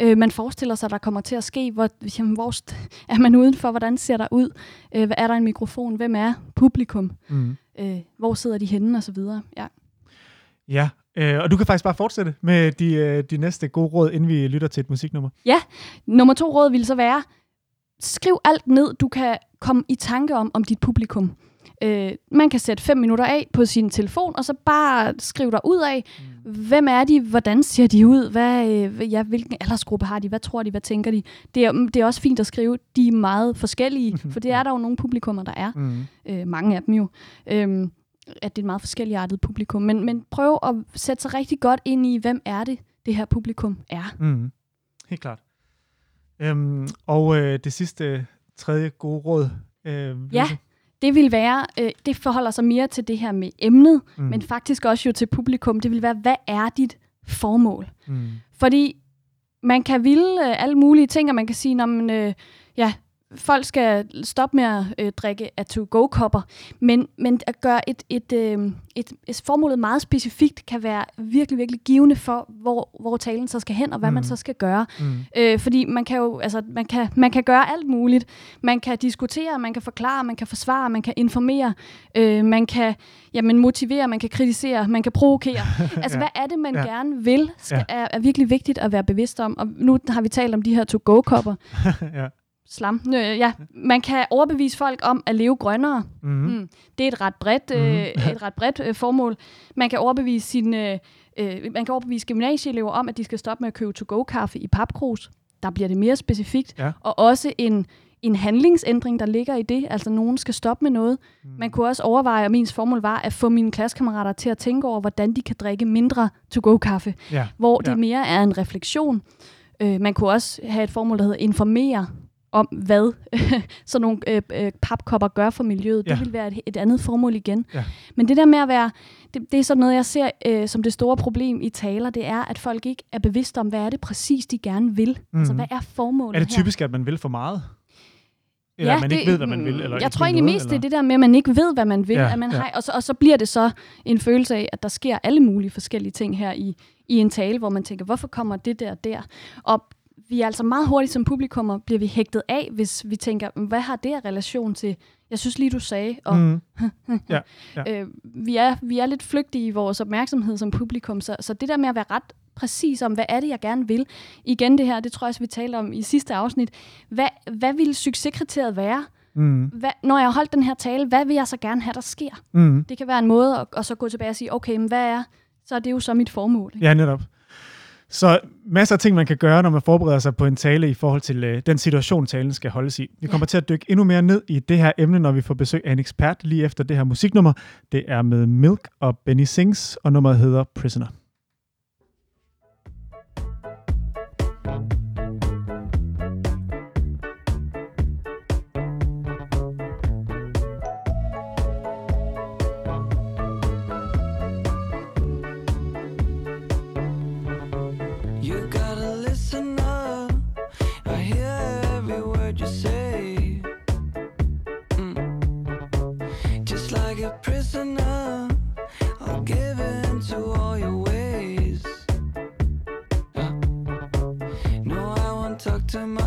øh, man forestiller sig, der kommer til at ske. Hvor, jamen, hvor er man udenfor? Hvordan ser der ud? Øh, hvad er der en mikrofon? Hvem er publikum? Mm. Øh, hvor sidder de henne? Og så videre. Ja. Ja, øh, og du kan faktisk bare fortsætte med de, øh, de næste gode råd, inden vi lytter til et musiknummer. Nummer to råd vil så være, skriv alt ned, du kan komme i tanke om, om dit publikum. Øh, man kan sætte fem minutter af på sin telefon, og så bare skrive dig ud af, Mm. Hvem er de, hvordan ser de ud, hvad, øh, ja, hvilken aldersgruppe har de, hvad tror de, hvad tænker de. Det er, det er også fint at skrive, de er meget forskellige, for det er der jo nogle publikummer, der er. Mm. Øh, mange af dem jo. Øhm, at det er et meget forskelligartet publikum. Men, men prøv at sætte sig rigtig godt ind i, hvem er det, det her publikum er. Mm. Helt klart. Øhm, og øh, det sidste, tredje gode råd, Øh, ja, det vil være, øh, det forholder sig mere til det her med emnet, mm. men faktisk også jo til publikum. Det vil være, hvad er dit formål? Mm. Fordi man kan ville øh, alle mulige ting, og man kan sige, når man, øh, ja, folk skal stoppe med at øh, drikke af to-go-kopper, men, men at gøre et, et, øh, et, et formålet meget specifikt kan være virkelig, virkelig givende for, hvor, hvor talen så skal hen, og hvad mm. man så skal gøre. Mm. Øh, fordi man kan jo, altså, man kan, man kan gøre alt muligt. Man kan diskutere, man kan forklare, man kan forsvare, man kan informere, øh, man kan jamen, motivere, man kan kritisere, man kan provokere. altså, ja. hvad er det, man ja. gerne vil, skal, ja. er, er virkelig vigtigt at være bevidst om. Og nu har vi talt om de her to-go-kopper. ja slam. Øh, ja, man kan overbevise folk om at leve grønnere. Mm-hmm. Mm. Det er et ret bredt, mm-hmm. øh, et ret bredt øh, formål. Man kan overbevise sine, øh, man kan overbevise gymnasieelever om, at de skal stoppe med at købe to-go-kaffe i papkrus. Der bliver det mere specifikt. Ja. Og også en, en handlingsændring, der ligger i det. Altså, nogen skal stoppe med noget. Mm. Man kunne også overveje, om ens formål var at få mine klassekammerater til at tænke over, hvordan de kan drikke mindre to-go-kaffe. Ja. Hvor det ja. mere er en refleksion. Øh, man kunne også have et formål, der hedder informere om, hvad sådan nogle øh, øh, papkopper gør for miljøet. Ja. Det vil være et, et andet formål igen. Ja. Men det der med at være, det, det er sådan noget, jeg ser øh, som det store problem i taler, det er, at folk ikke er bevidste om, hvad er det præcis, de gerne vil. Mm. Altså, hvad er formålet Er det typisk, her? at man vil for meget? Eller ja, man det, ikke ved, hvad man vil? Eller jeg tror egentlig mest, eller? det er det der med, at man ikke ved, hvad man vil. Ja, at man ja. har, og, så, og så bliver det så en følelse af, at der sker alle mulige forskellige ting her i, i en tale, hvor man tænker, hvorfor kommer det der der? Og vi er altså meget hurtigt som publikummer, bliver vi hægtet af, hvis vi tænker, hvad har det af relation til, jeg synes lige, du sagde, og mm. ja, ja. Øh, vi, er, vi er lidt flygtige i vores opmærksomhed som publikum, så, så det der med at være ret præcis om, hvad er det, jeg gerne vil. Igen det her, det tror jeg også, vi talte om i sidste afsnit. Hvad, hvad vil succeskriteriet være? Mm. Hvad, når jeg har holdt den her tale, hvad vil jeg så gerne have, der sker? Mm. Det kan være en måde at, at så gå tilbage og sige, okay, men hvad er, så er det jo så mit formål. Ikke? Ja, netop. Så masser af ting, man kan gøre, når man forbereder sig på en tale i forhold til øh, den situation, talen skal holdes i. Vi kommer ja. til at dykke endnu mere ned i det her emne, når vi får besøg af en ekspert lige efter det her musiknummer. Det er med Milk og Benny Sings, og nummeret hedder Prisoner. time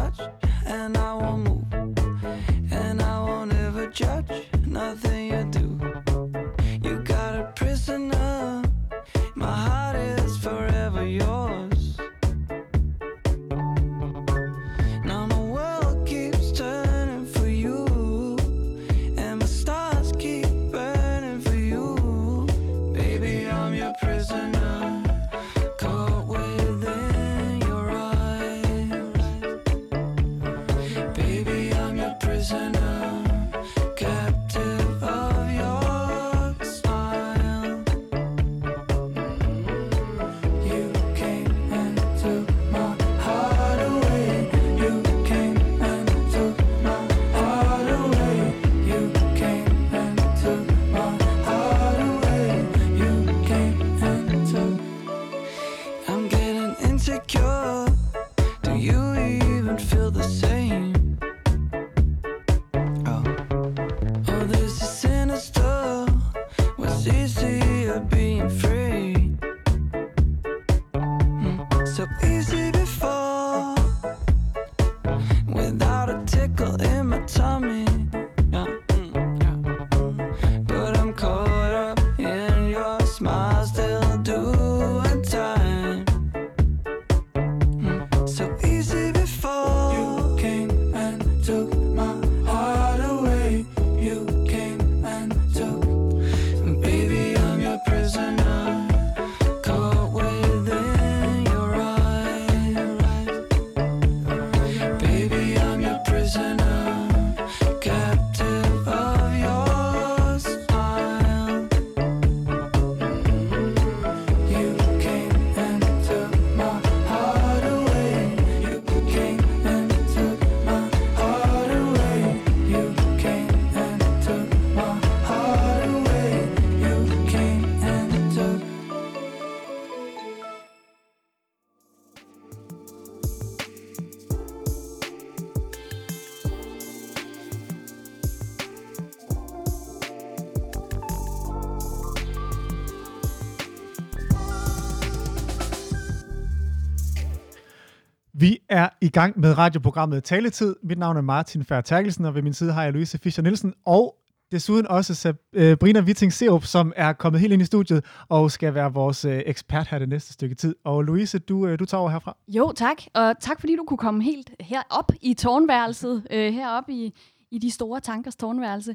i gang med radioprogrammet Taletid. Mit navn er Martin Færterkelsen, og ved min side har jeg Louise Fischer Nielsen og desuden også Sabrina øh, Witting Serup, som er kommet helt ind i studiet og skal være vores øh, ekspert her det næste stykke tid. Og Louise, du, øh, du tager over herfra. Jo, tak. Og tak fordi du kunne komme helt herop i tårnværelset, øh, herop i, i de store tankers tårnværelse.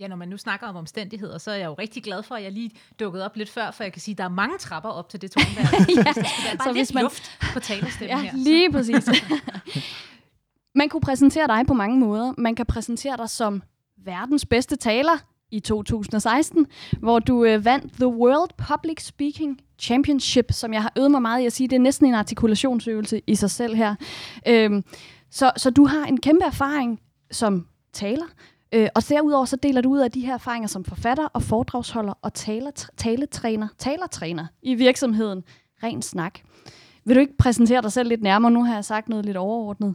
Ja, når man nu snakker om omstændigheder, så er jeg jo rigtig glad for, at jeg lige dukkede op lidt før, for jeg kan sige, at der er mange trapper op til det tårnværelse. ja, bare så lidt hvis man... luft på talestemmen ja, her. lige præcis. man kunne præsentere dig på mange måder. Man kan præsentere dig som verdens bedste taler i 2016, hvor du øh, vandt The World Public Speaking Championship, som jeg har øvet mig meget i at sige, det er næsten en artikulationsøvelse i sig selv her. Øhm, så, så du har en kæmpe erfaring som taler, øh, og derudover så deler du ud af de her erfaringer som forfatter og foredragsholder og taler, taletræner, talertræner i virksomheden. Ren snak. Vil du ikke præsentere dig selv lidt nærmere? Nu har jeg sagt noget lidt overordnet.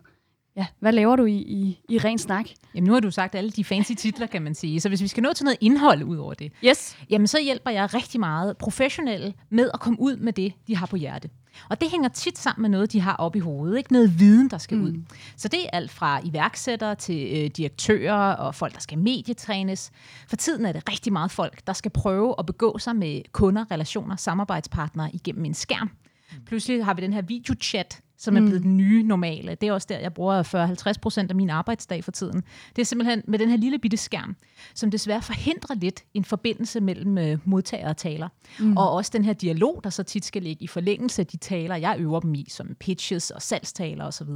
Ja, hvad laver du i, i, i ren snak? Jamen nu har du sagt alle de fancy titler, kan man sige. Så hvis vi skal nå til noget indhold ud over det, yes. jamen så hjælper jeg rigtig meget professionelle med at komme ud med det, de har på hjerte. Og det hænger tit sammen med noget, de har op i hovedet. Ikke noget viden, der skal mm. ud. Så det er alt fra iværksættere til øh, direktører og folk, der skal medietrænes. For tiden er det rigtig meget folk, der skal prøve at begå sig med kunder, relationer, samarbejdspartnere igennem en skærm. Mm. Pludselig har vi den her videochat, som er mm. blevet den nye normale. Det er også der, jeg bruger 40-50 procent af min arbejdsdag for tiden. Det er simpelthen med den her lille bitte skærm, som desværre forhindrer lidt en forbindelse mellem øh, modtager og taler. Mm. Og også den her dialog, der så tit skal ligge i forlængelse af de taler, jeg øver dem i, som pitches og salgstaler osv.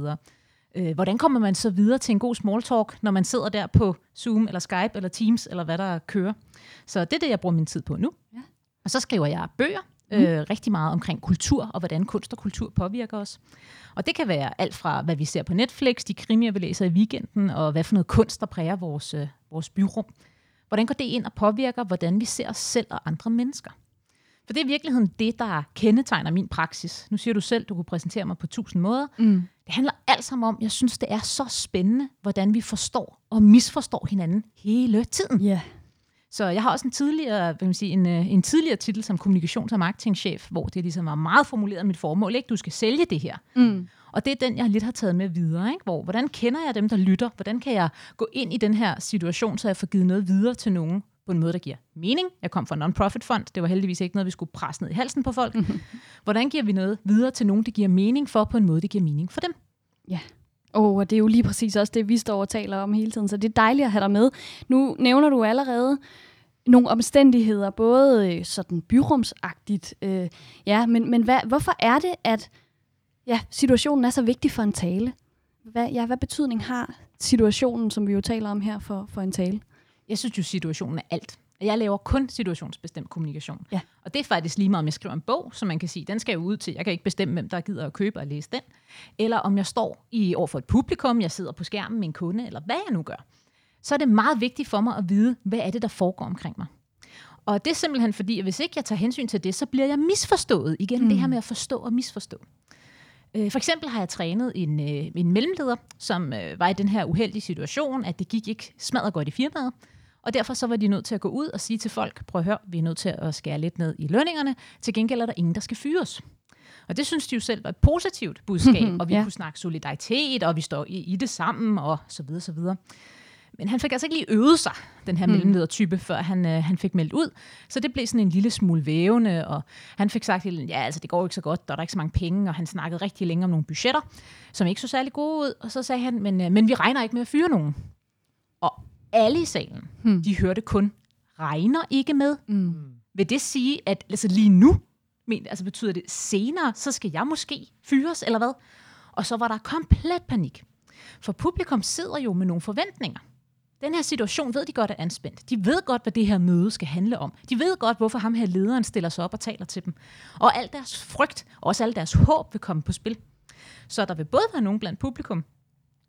Øh, hvordan kommer man så videre til en god small talk, når man sidder der på Zoom eller Skype eller Teams eller hvad der kører? Så det er det, jeg bruger min tid på nu. Ja. Og så skriver jeg bøger, mm. øh, rigtig meget omkring kultur, og hvordan kunst og kultur påvirker os. Og det kan være alt fra, hvad vi ser på Netflix, de krimier, vi læser i weekenden, og hvad for noget kunst, der præger vores, øh, vores byrum. Hvordan går det ind og påvirker, hvordan vi ser os selv og andre mennesker? For det er i virkeligheden det, der kendetegner min praksis. Nu siger du selv, du kunne præsentere mig på tusind måder. Mm. Det handler alt sammen om, jeg synes, det er så spændende, hvordan vi forstår og misforstår hinanden hele tiden. Yeah. Så jeg har også en tidligere, hvad man sige, en, øh, en tidligere titel som kommunikations- og marketingchef, hvor det ligesom var meget formuleret mit formål, ikke? Du skal sælge det her. Mm. Og det er den, jeg lidt har taget med videre. Ikke? Hvor, hvordan kender jeg dem, der lytter? Hvordan kan jeg gå ind i den her situation, så jeg får givet noget videre til nogen på en måde, der giver mening? Jeg kom fra en non-profit fond. Det var heldigvis ikke noget, vi skulle presse ned i halsen på folk. Mm-hmm. Hvordan giver vi noget videre til nogen, det giver mening for, på en måde, det giver mening for dem? Ja. Oh, og det er jo lige præcis også det, vi står og taler om hele tiden, så det er dejligt at have dig med. Nu nævner du allerede nogle omstændigheder, både øh, sådan byrumsagtigt, øh, ja, men, men hvad, hvorfor er det, at ja, situationen er så vigtig for en tale? Hvad, ja, hvad betydning har situationen, som vi jo taler om her, for, for en tale? Jeg synes jo, situationen er alt. Jeg laver kun situationsbestemt kommunikation. Ja. Og det er faktisk lige meget, om jeg skriver en bog, som man kan sige, den skal jo ud til. Jeg kan ikke bestemme, hvem der gider at købe og læse den. Eller om jeg står i over for et publikum, jeg sidder på skærmen med en kunde, eller hvad jeg nu gør så er det meget vigtigt for mig at vide, hvad er det, der foregår omkring mig. Og det er simpelthen fordi, at hvis ikke jeg tager hensyn til det, så bliver jeg misforstået. Igen mm. det her med at forstå og misforstå. Øh, for eksempel har jeg trænet en, øh, en mellemleder, som øh, var i den her uheldige situation, at det gik ikke smadret godt i firmaet. Og derfor så var de nødt til at gå ud og sige til folk, prøv at høre, vi er nødt til at skære lidt ned i lønningerne. Til gengæld er der ingen, der skal fyres. Og det synes de jo selv var et positivt budskab, og vi ja. kunne snakke solidaritet, og vi står i, i det sammen, og så videre, så videre. Men han fik altså ikke lige øvet sig, den her mm. mellemledertype, før han, øh, han fik meldt ud. Så det blev sådan en lille smule vævende, og han fik sagt, ja, altså det går ikke så godt, der er der ikke så mange penge, og han snakkede rigtig længe om nogle budgetter, som ikke så særlig gode ud. Og så sagde han, men, øh, men vi regner ikke med at fyre nogen. Og alle i salen, mm. de hørte kun, regner ikke med. Mm. Vil det sige, at altså lige nu, men, altså betyder det senere, så skal jeg måske fyres, eller hvad? Og så var der komplet panik. For publikum sidder jo med nogle forventninger. Den her situation ved de godt er anspændt. De ved godt, hvad det her møde skal handle om. De ved godt, hvorfor ham her lederen stiller sig op og taler til dem. Og al deres frygt, og også al deres håb vil komme på spil. Så der vil både være nogen blandt publikum,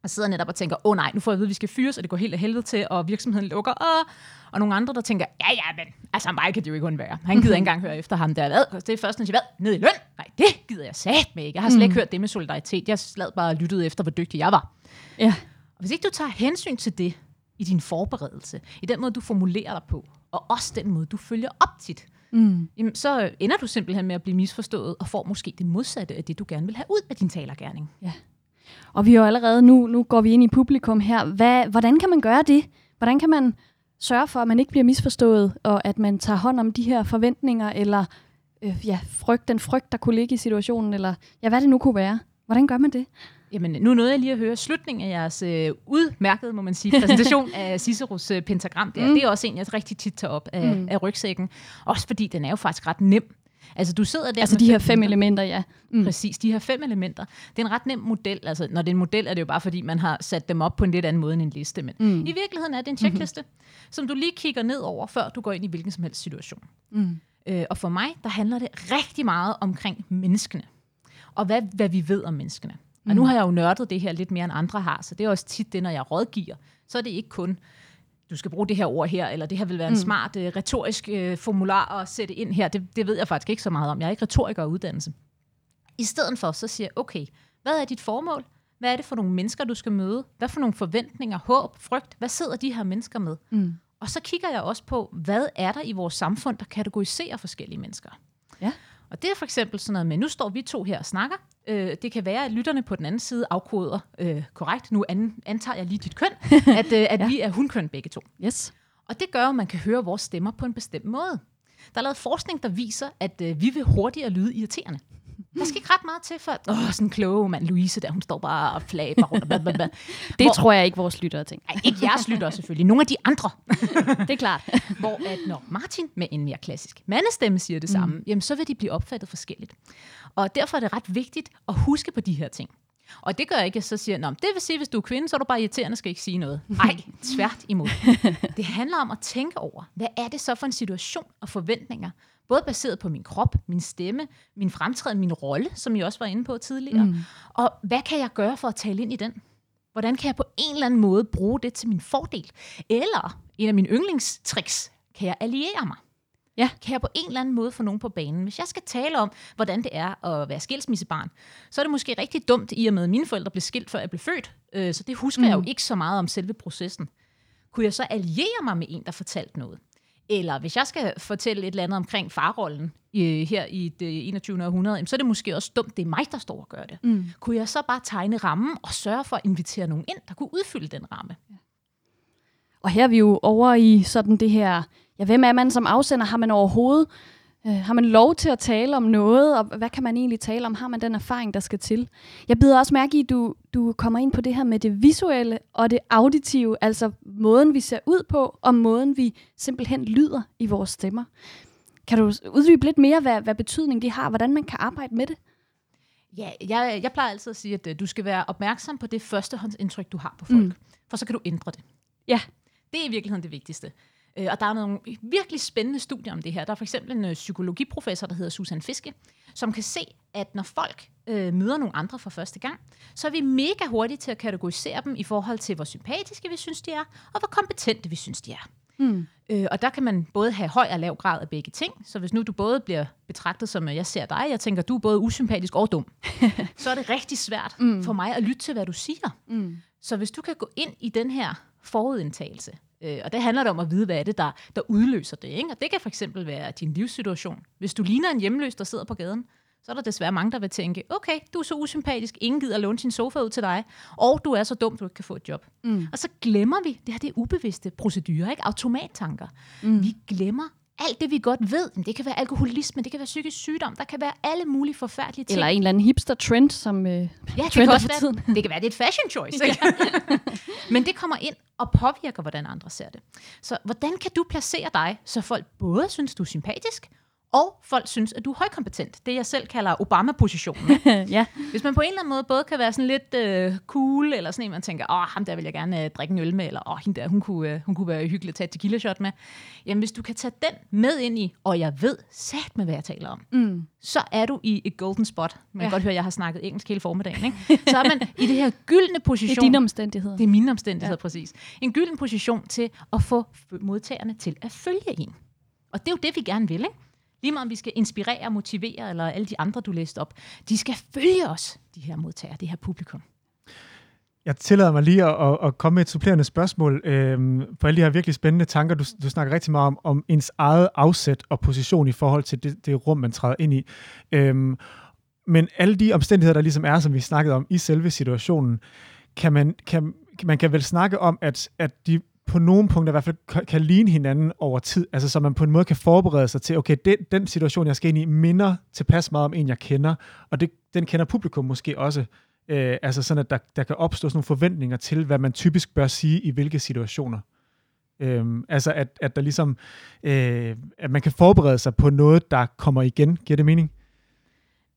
der sidder netop og tænker, åh oh, nej, nu får jeg at vide, at vi skal fyres, og det går helt af helvede til, og virksomheden lukker. Åh! Og nogle andre, der tænker, ja ja, men altså mig kan det jo ikke undvære. Han gider ikke engang høre efter ham der. Hvad? Det er først, når han siger, hvad? Ned i løn? Nej, det gider jeg sat med ikke. Jeg har slet ikke mm. hørt det med solidaritet. Jeg slad bare lyttet efter, hvor dygtig jeg var. Ja. Og hvis ikke du tager hensyn til det, i din forberedelse, i den måde, du formulerer dig på, og også den måde, du følger op tit, mm. jamen, så ender du simpelthen med at blive misforstået, og får måske det modsatte af det, du gerne vil have ud af din talergærning. Ja. Og vi har jo allerede, nu, nu går vi ind i publikum her. Hvad, hvordan kan man gøre det? Hvordan kan man sørge for, at man ikke bliver misforstået, og at man tager hånd om de her forventninger, eller øh, ja, frygt, den frygt, der kunne ligge i situationen, eller ja, hvad det nu kunne være. Hvordan gør man det? Jamen, nu nåede jeg lige at høre slutningen af jeres øh, udmærkede, må man sige, præsentation af Ciceros øh, pentagram. Der. Mm. Det er også en, jeg rigtig tit tager op af, mm. af rygsækken. Også fordi den er jo faktisk ret nem. Altså, du sidder der altså de her fem elementer, ja. Mm. Præcis, de her fem elementer. Det er en ret nem model. Altså, når det er en model, er det jo bare fordi, man har sat dem op på en lidt anden måde end en liste. Men mm. i virkeligheden er det en checkliste, mm-hmm. som du lige kigger ned over, før du går ind i hvilken som helst situation. Mm. Øh, og for mig, der handler det rigtig meget omkring menneskene. Og hvad, hvad vi ved om menneskene. Og nu mm. har jeg jo nørdet det her lidt mere end andre har, så det er også tit det, når jeg rådgiver, så er det ikke kun, du skal bruge det her ord her, eller det her vil være en mm. smart uh, retorisk uh, formular at sætte ind her. Det, det ved jeg faktisk ikke så meget om. Jeg er ikke retoriker og uddannelse. I stedet for, så siger jeg, okay, hvad er dit formål? Hvad er det for nogle mennesker, du skal møde? Hvad for nogle forventninger, håb, frygt? Hvad sidder de her mennesker med? Mm. Og så kigger jeg også på, hvad er der i vores samfund, der kategoriserer forskellige mennesker? Ja. Og det er for eksempel sådan noget med, nu står vi to her og snakker. Øh, det kan være, at lytterne på den anden side afkoder øh, korrekt. Nu an, antager jeg lige dit køn, at, øh, at ja. vi er hundkøn begge to. Yes. Og det gør, at man kan høre vores stemmer på en bestemt måde. Der er lavet forskning, der viser, at øh, vi vil hurtigere lyde irriterende. Der skal ikke ret meget til for, åh, sådan en kloge mand, Louise der, hun står bare og flaber rundt. Bla, bla, bla. Det Hvor, tror jeg ikke, vores lyttere tænker. Ej, ikke jeres lyttere selvfølgelig, nogle af de andre. det er klart. Hvor at når Martin med en mere klassisk mandestemme siger det samme, mm. jamen så vil de blive opfattet forskelligt. Og derfor er det ret vigtigt at huske på de her ting. Og det gør ikke, at jeg så siger, Nå, det vil sige, hvis du er kvinde, så er du bare irriterende og skal ikke sige noget. Nej, tvært imod. Det handler om at tænke over, hvad er det så for en situation og forventninger, Både baseret på min krop, min stemme, min fremtræden, min rolle, som I også var inde på tidligere. Mm. Og hvad kan jeg gøre for at tale ind i den? Hvordan kan jeg på en eller anden måde bruge det til min fordel? Eller en af mine yndlingstricks, kan jeg alliere mig? Ja. Kan jeg på en eller anden måde få nogen på banen? Hvis jeg skal tale om, hvordan det er at være skilsmissebarn, så er det måske rigtig dumt, i og med at mine forældre blev skilt, før jeg blev født. Øh, så det husker mm. jeg jo ikke så meget om selve processen. Kunne jeg så alliere mig med en, der fortalte noget? Eller hvis jeg skal fortælle et eller andet omkring farrollen i, her i det 21. århundrede, så er det måske også dumt, det er mig, der står og gør det. Mm. Kunne jeg så bare tegne rammen og sørge for at invitere nogen ind, der kunne udfylde den ramme? Ja. Og her er vi jo over i sådan det her, ja, hvem er man som afsender? Har man overhovedet Øh, har man lov til at tale om noget, og hvad kan man egentlig tale om? Har man den erfaring, der skal til? Jeg bider også mærke i, at du, du kommer ind på det her med det visuelle og det auditive, altså måden, vi ser ud på, og måden, vi simpelthen lyder i vores stemmer. Kan du uddybe lidt mere, hvad, hvad betydning det har, hvordan man kan arbejde med det? Ja, jeg, jeg plejer altid at sige, at øh, du skal være opmærksom på det førstehåndsindtryk, du har på folk, mm. for så kan du ændre det. Ja. Det er i virkeligheden det vigtigste. Øh, og der er nogle virkelig spændende studier om det her. Der er for eksempel en øh, psykologiprofessor, der hedder Susan Fiske, som kan se, at når folk øh, møder nogle andre for første gang, så er vi mega hurtige til at kategorisere dem i forhold til, hvor sympatiske vi synes, de er, og hvor kompetente vi synes, de er. Mm. Øh, og der kan man både have høj og lav grad af begge ting. Så hvis nu du både bliver betragtet som, jeg ser dig, jeg tænker, du er både usympatisk og dum, så er det rigtig svært mm. for mig at lytte til, hvad du siger. Mm. Så hvis du kan gå ind i den her forudindtagelse, Øh, og det handler det om at vide, hvad er det, der, der udløser det. Ikke? Og det kan for eksempel være din livssituation. Hvis du ligner en hjemløs, der sidder på gaden, så er der desværre mange, der vil tænke, okay, du er så usympatisk, ingen gider låne sin sofa ud til dig, og du er så dum, du ikke kan få et job. Mm. Og så glemmer vi, det her det er ubevidste procedurer, ikke? automattanker. Mm. Vi glemmer alt det, vi godt ved. Det kan være alkoholisme, det kan være psykisk sygdom, der kan være alle mulige forfærdelige ting. Eller en eller anden hipster-trend, som øh, ja, det kan også være, tiden. Det kan være, det er et fashion choice. Ikke? Men det kommer ind og påvirker, hvordan andre ser det. Så hvordan kan du placere dig, så folk både synes, du er sympatisk, og folk synes, at du er højkompetent. Det jeg selv kalder Obama-positionen. ja. Hvis man på en eller anden måde både kan være sådan lidt øh, cool, eller sådan en, man tænker, åh, ham der vil jeg gerne øh, drikke en øl med, eller åh, hende der, hun kunne, øh, hun kunne være hyggelig at tage et tequila shot med. Jamen, hvis du kan tage den med ind i, og jeg ved sat med, hvad jeg taler om, mm. så er du i et golden spot. Man kan ja. godt høre, at jeg har snakket engelsk hele formiddagen. Ikke? Så er man i det her gyldne position. Det er dine omstændigheder. Det er mine omstændigheder, ja. præcis. En gylden position til at få modtagerne til at følge en. Og det er jo det, vi gerne vil, ikke? Lige meget om vi skal inspirere, motivere, eller alle de andre, du læste op, de skal følge os, de her modtagere, det her publikum. Jeg tillader mig lige at, at, at komme med et supplerende spørgsmål øh, på alle de her virkelig spændende tanker. Du, du snakker rigtig meget om, om ens eget afsæt og position i forhold til det, det rum, man træder ind i. Øh, men alle de omstændigheder, der ligesom er, som vi snakkede om i selve situationen, kan man, kan, man kan vel snakke om, at, at de på nogle punkter i hvert fald kan ligne hinanden over tid, altså så man på en måde kan forberede sig til, okay, den, den situation, jeg skal ind i, minder tilpas meget om en, jeg kender, og det, den kender publikum måske også, øh, altså sådan, at der, der kan opstå sådan nogle forventninger til, hvad man typisk bør sige i hvilke situationer. Øh, altså at, at der ligesom, øh, at man kan forberede sig på noget, der kommer igen. Giver det mening?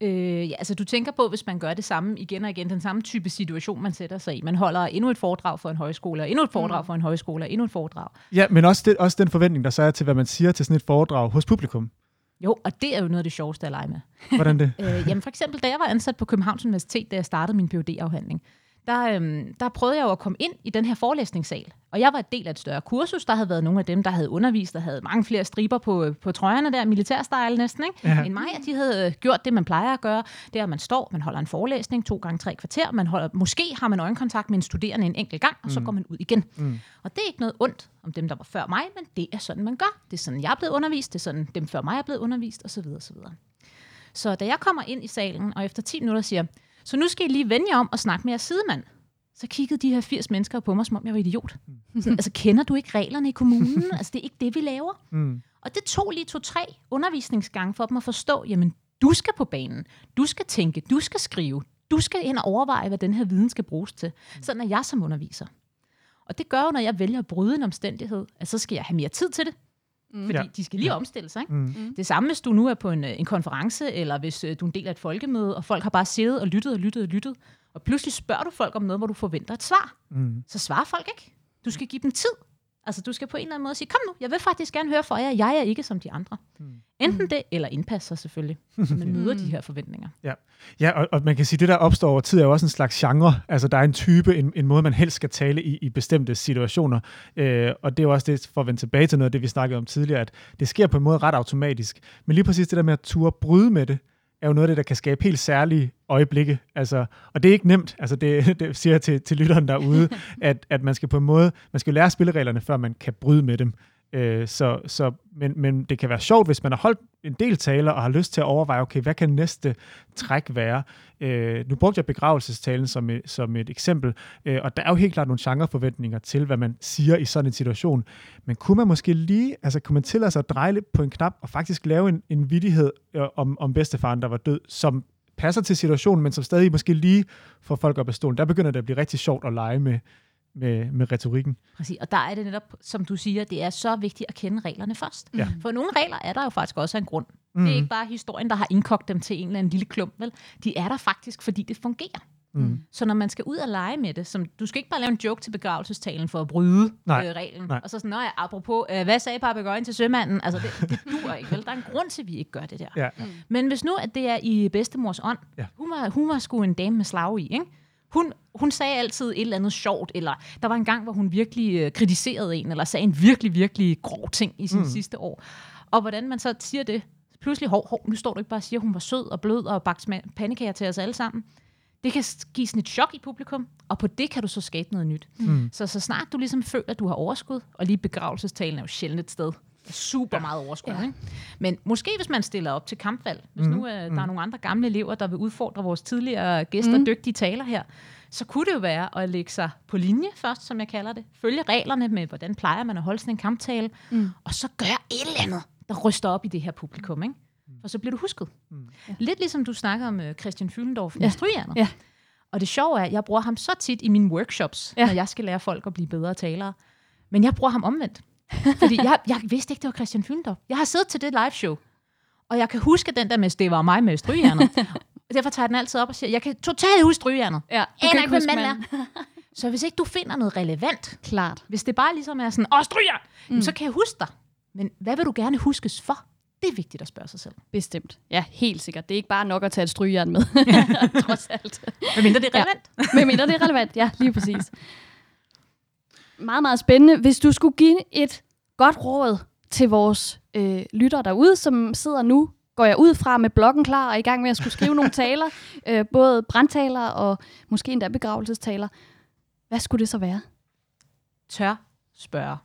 Øh, ja, altså du tænker på, hvis man gør det samme igen og igen, den samme type situation, man sætter sig i. Man holder endnu et foredrag for en højskole, og endnu et foredrag mm. for en højskole, og endnu et foredrag. Ja, men også, det, også den forventning, der så er til, hvad man siger til sådan et foredrag hos publikum. Jo, og det er jo noget af det sjoveste at lege med. Hvordan det? øh, jamen for eksempel, da jeg var ansat på Københavns Universitet, da jeg startede min phd afhandling der, øhm, der prøvede jeg jo at komme ind i den her forelæsningssal. Og jeg var et del af et større kursus. Der havde været nogle af dem, der havde undervist, der havde mange flere striber på, på trøjerne der, militærstyle næsten, ikke? Ja. end mig. Og de havde øh, gjort det, man plejer at gøre. Det er, at man står, man holder en forelæsning to gange tre kvarter. Man holder, måske har man øjenkontakt med en studerende en enkelt gang, og så mm. går man ud igen. Mm. Og det er ikke noget ondt om dem, der var før mig, men det er sådan, man gør. Det er sådan, jeg er blevet undervist. Det er sådan, dem før mig er blevet undervist, osv. osv. Så da jeg kommer ind i salen, og efter 10 minutter siger, så nu skal I lige vende jer om og snakke med jeres sidemand så kiggede de her 80 mennesker på mig, som om jeg var idiot. Mm. Sådan, altså, kender du ikke reglerne i kommunen? altså, det er ikke det, vi laver. Mm. Og det tog lige to-tre undervisningsgange for dem at forstå, jamen, du skal på banen, du skal tænke, du skal skrive, du skal ind og overveje, hvad den her viden skal bruges til. Mm. Sådan er jeg som underviser. Og det gør jo, når jeg vælger at bryde en omstændighed, at så skal jeg have mere tid til det. Mm. Fordi ja. de skal lige ja. omstille sig. Ikke? Mm. Det samme, hvis du nu er på en, en konference, eller hvis uh, du er en del af et folkemøde, og folk har bare siddet og lyttet og lyttet og lyttet, og pludselig spørger du folk om noget, hvor du forventer et svar. Mm. Så svarer folk ikke. Du skal give dem tid. Altså, du skal på en eller anden måde sige, kom nu, jeg vil faktisk gerne høre fra jer, jeg er ikke som de andre. Mm. Enten det, eller indpasse sig selvfølgelig, så man møder de her forventninger. Ja, ja og, og man kan sige, at det, der opstår over tid, er jo også en slags genre. Altså, der er en type, en, en måde, man helst skal tale i, i bestemte situationer. Øh, og det er jo også det, for at vende tilbage til noget af det, vi snakkede om tidligere, at det sker på en måde ret automatisk. Men lige præcis det der med at turde bryde med det, er jo noget af det, der kan skabe helt særlige øjeblikke. Altså, og det er ikke nemt, altså det, det siger jeg til, til lytteren derude, at, at man skal på en måde, man skal lære spillereglerne, før man kan bryde med dem. Øh, så, så, men, men det kan være sjovt, hvis man har holdt en del taler og har lyst til at overveje, okay, hvad kan næste træk være? Øh, nu brugte jeg begravelsestalen som et, som et eksempel, øh, og der er jo helt klart nogle genreforventninger til, hvad man siger i sådan en situation. Men kunne man måske lige, altså kunne man tillade sig at dreje lidt på en knap og faktisk lave en, en vidighed øh, om, om bedstefaren, der var død, som passer til situationen, men som stadig måske lige får folk op af stolen. Der begynder det at blive rigtig sjovt at lege med, med, med retorikken. Præcis, og der er det netop, som du siger, det er så vigtigt at kende reglerne først. Ja. For nogle regler er der jo faktisk også en grund. Mm. Det er ikke bare historien, der har indkogt dem til en eller anden lille klump, vel? De er der faktisk, fordi det fungerer. Mm. Så når man skal ud og lege med det, som, du skal ikke bare lave en joke til begravelsestalen for at bryde Nej. Øh, reglen, Nej. og så sådan, jeg, apropos, øh, hvad sagde papegøjen til sømanden? Altså, det, det dur ikke, vel? Der er en grund til, at vi ikke gør det der. Ja. Mm. Men hvis nu, at det er i bedstemors ånd, ja. hun, var, hun var sgu en dame med slag i, ikke? Hun, hun sagde altid et eller andet sjovt, eller der var en gang, hvor hun virkelig øh, kritiserede en, eller sagde en virkelig, virkelig grov ting i sin mm. sidste år. Og hvordan man så siger det, pludselig, hov, hov, nu står du ikke bare og siger, at hun var sød og blød og bagt pandekager til os alle sammen. Det kan give sådan et chok i publikum, og på det kan du så skabe noget nyt. Mm. Så så snart du ligesom føler, at du har overskud, og lige begravelsestalen er jo sjældent et sted, super ja. meget overskud. Ja. Ikke? Men måske hvis man stiller op til kampvalg, hvis mm. nu uh, der mm. er nogle andre gamle elever, der vil udfordre vores tidligere gæster, mm. dygtige taler her, så kunne det jo være at lægge sig på linje først, som jeg kalder det. Følge reglerne med, hvordan plejer man at holde sådan en kamptale, mm. og så gøre et eller andet, der ryster op i det her publikum. Ikke? For så bliver du husket. Mm. Ja. Lidt ligesom du snakker om uh, Christian Fyldendorf med ja. strygernet. Ja. Og det sjove er, at jeg bruger ham så tit i mine workshops, ja. når jeg skal lære folk at blive bedre talere. Men jeg bruger ham omvendt. Fordi jeg, jeg vidste ikke, det var Christian Fyldendorf. Jeg har siddet til det live show, og jeg kan huske den der med, det var mig med strygejernet. Derfor tager jeg den altid op og siger, jeg kan totalt huske strygejernet. Ja, du kan ikke, hvem er. Så hvis ikke du finder noget relevant, Klart. hvis det bare ligesom er sådan, åh, stryger, mm. så kan jeg huske dig. Men hvad vil du gerne huskes for? Det er vigtigt at spørge sig selv. Bestemt. Ja, helt sikkert. Det er ikke bare nok at tage et strygejern med, trods alt. Men mindre det er relevant. Ja. Men mindre det er relevant, ja, lige præcis meget, meget spændende. Hvis du skulle give et godt råd til vores øh, lytter derude, som sidder nu, går jeg ud fra med bloggen klar og i gang med at skulle skrive nogle taler, øh, både brandtaler og måske endda begravelsestaler. hvad skulle det så være? Tør spørge.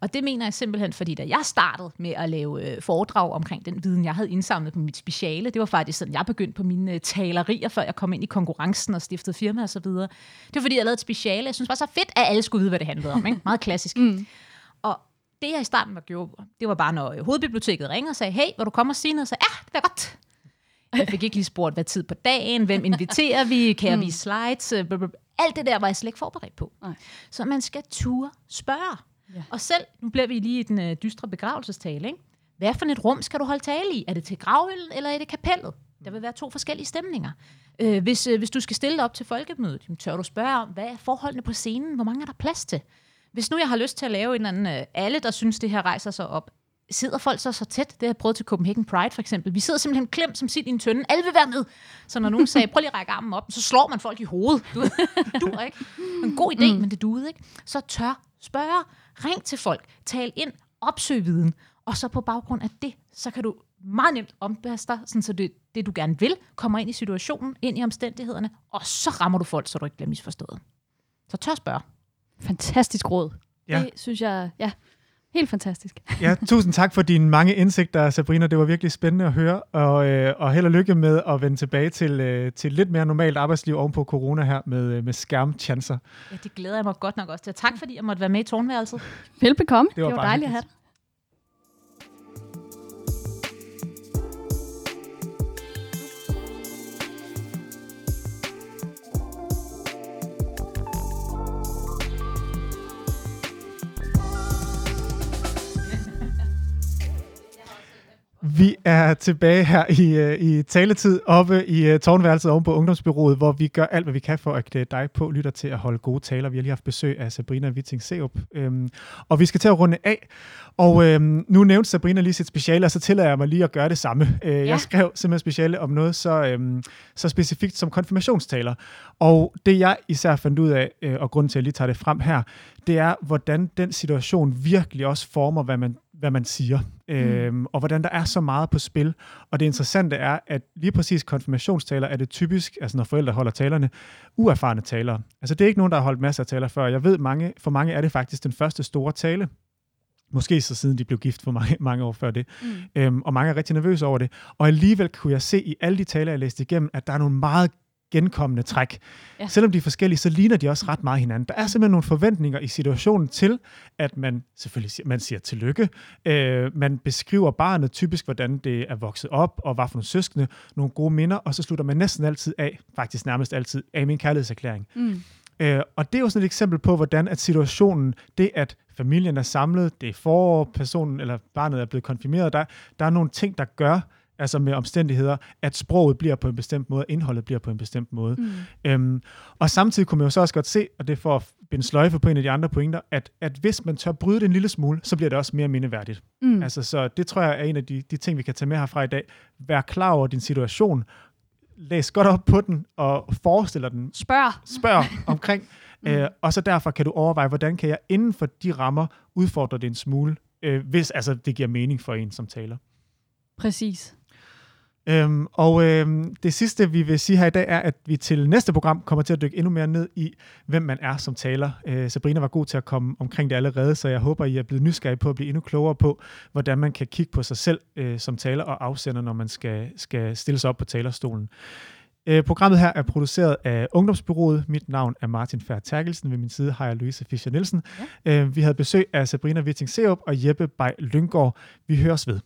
Og det mener jeg simpelthen, fordi da jeg startede med at lave øh, foredrag omkring den viden, jeg havde indsamlet på mit speciale, det var faktisk sådan, jeg begyndte på mine øh, talerier, før jeg kom ind i konkurrencen og stiftede firma og så videre. Det var fordi, jeg lavede et speciale. Jeg synes var så fedt, at alle skulle vide, hvad det handlede om. Ikke? Meget klassisk. mm. Og det jeg i starten var gjort, det var bare, når øh, hovedbiblioteket ringede og sagde, hey, vil du komme og sige noget? Så ja, det er godt. Jeg fik ikke lige spurgt, hvad tid på dagen, hvem inviterer vi, kan jeg vise slides, alt det der var jeg slet ikke forberedt på. Nej. Så man skal ture spørge. Ja. Og selv, nu bliver vi lige i den øh, dystre begravelsestale, ikke? Hvad for et rum skal du holde tale i? Er det til gravøl, eller er det kapellet? Der vil være to forskellige stemninger. Øh, hvis, øh, hvis du skal stille op til folkemødet, jamen, tør du spørge om, hvad er forholdene på scenen? Hvor mange er der plads til? Hvis nu jeg har lyst til at lave en eller anden, øh, alle der synes, det her rejser sig op, sidder folk så så tæt? Det har jeg prøvet til Copenhagen Pride for eksempel. Vi sidder simpelthen klemt som sit i en tønde. Alle vil være med. Så når nogen sagde, prøv lige at række armen op, så slår man folk i hovedet. Du, du ikke? En god idé, mm. men det duede ikke. Så tør spørge. Ring til folk. Tal ind. Opsøg viden. Og så på baggrund af det, så kan du meget nemt ompasse dig, sådan så det, det, du gerne vil, kommer ind i situationen, ind i omstændighederne, og så rammer du folk, så du ikke bliver misforstået. Så tør spørge. Fantastisk råd. Ja. Det synes jeg, ja, Helt fantastisk. ja, tusind tak for dine mange indsigter, Sabrina. Det var virkelig spændende at høre, og, øh, og held og lykke med at vende tilbage til, øh, til lidt mere normalt arbejdsliv oven på corona her med, øh, med skærmchancer. Ja, det glæder jeg mig godt nok også til. Tak fordi jeg måtte være med i tårnværelset. Velbekomme. Det var, det var dejligt at have dig. Vi er tilbage her i, uh, i taletid oppe i uh, tårnværelset oven på Ungdomsbyrået, hvor vi gør alt, hvad vi kan for at dig på, lytter til at holde gode taler. Vi har lige haft besøg af Sabrina Witting Seup, øhm, og vi skal til at runde af. Og øhm, nu nævnte Sabrina lige sit speciale, og så tillader jeg mig lige at gøre det samme. Øh, ja. Jeg skrev simpelthen speciale om noget så, øhm, så specifikt som konfirmationstaler. Og det jeg især fandt ud af, øh, og grunden til at jeg lige tager det frem her, det er, hvordan den situation virkelig også former, hvad man hvad man siger, mm. øhm, og hvordan der er så meget på spil. Og det interessante er, at lige præcis konfirmationstaler er det typisk, altså når forældre holder talerne, uerfarne talere. Altså det er ikke nogen, der har holdt masser af taler før. Jeg ved, mange, for mange er det faktisk den første store tale. Måske så siden de blev gift for mange, mange år før det. Mm. Øhm, og mange er rigtig nervøse over det. Og alligevel kunne jeg se i alle de taler, jeg læste igennem, at der er nogle meget genkommende træk. Ja. Selvom de er forskellige, så ligner de også ret meget hinanden. Der er simpelthen nogle forventninger i situationen til, at man selvfølgelig siger, man siger tillykke. Øh, man beskriver barnet typisk, hvordan det er vokset op, og hvad for nogle søskende, nogle gode minder, og så slutter man næsten altid af, faktisk nærmest altid, af min kærlighedserklæring. Mm. Øh, og det er jo sådan et eksempel på, hvordan at situationen, det at familien er samlet, det er forår, personen eller barnet er blevet konfirmeret, der, der er nogle ting, der gør, altså med omstændigheder, at sproget bliver på en bestemt måde, indholdet bliver på en bestemt måde. Mm. Øhm, og samtidig kunne man jo så også godt se, og det er for at binde sløjfe på en af de andre pointer, at, at hvis man tør bryde det en lille smule, så bliver det også mere mindeværdigt. Mm. Altså, så det tror jeg er en af de, de ting, vi kan tage med herfra i dag. Vær klar over din situation, læs godt op på den, og forestil dig den. Spørg. Spørg omkring. mm. øh, og så derfor kan du overveje, hvordan kan jeg inden for de rammer udfordre det en smule, øh, hvis altså, det giver mening for en som taler. Præcis. Øhm, og øhm, det sidste, vi vil sige her i dag, er, at vi til næste program kommer til at dykke endnu mere ned i, hvem man er som taler. Øh, Sabrina var god til at komme omkring det allerede, så jeg håber, I er blevet nysgerrige på at blive endnu klogere på, hvordan man kan kigge på sig selv øh, som taler og afsender, når man skal, skal stille sig op på talerstolen. Øh, programmet her er produceret af Ungdomsbyrået. Mit navn er Martin Fær Terkelsen. Ved min side har jeg Louise Fischer Nielsen. Ja. Øh, vi havde besøg af Sabrina Witting Seup og Jeppe Bay Lyngård. Vi høres ved.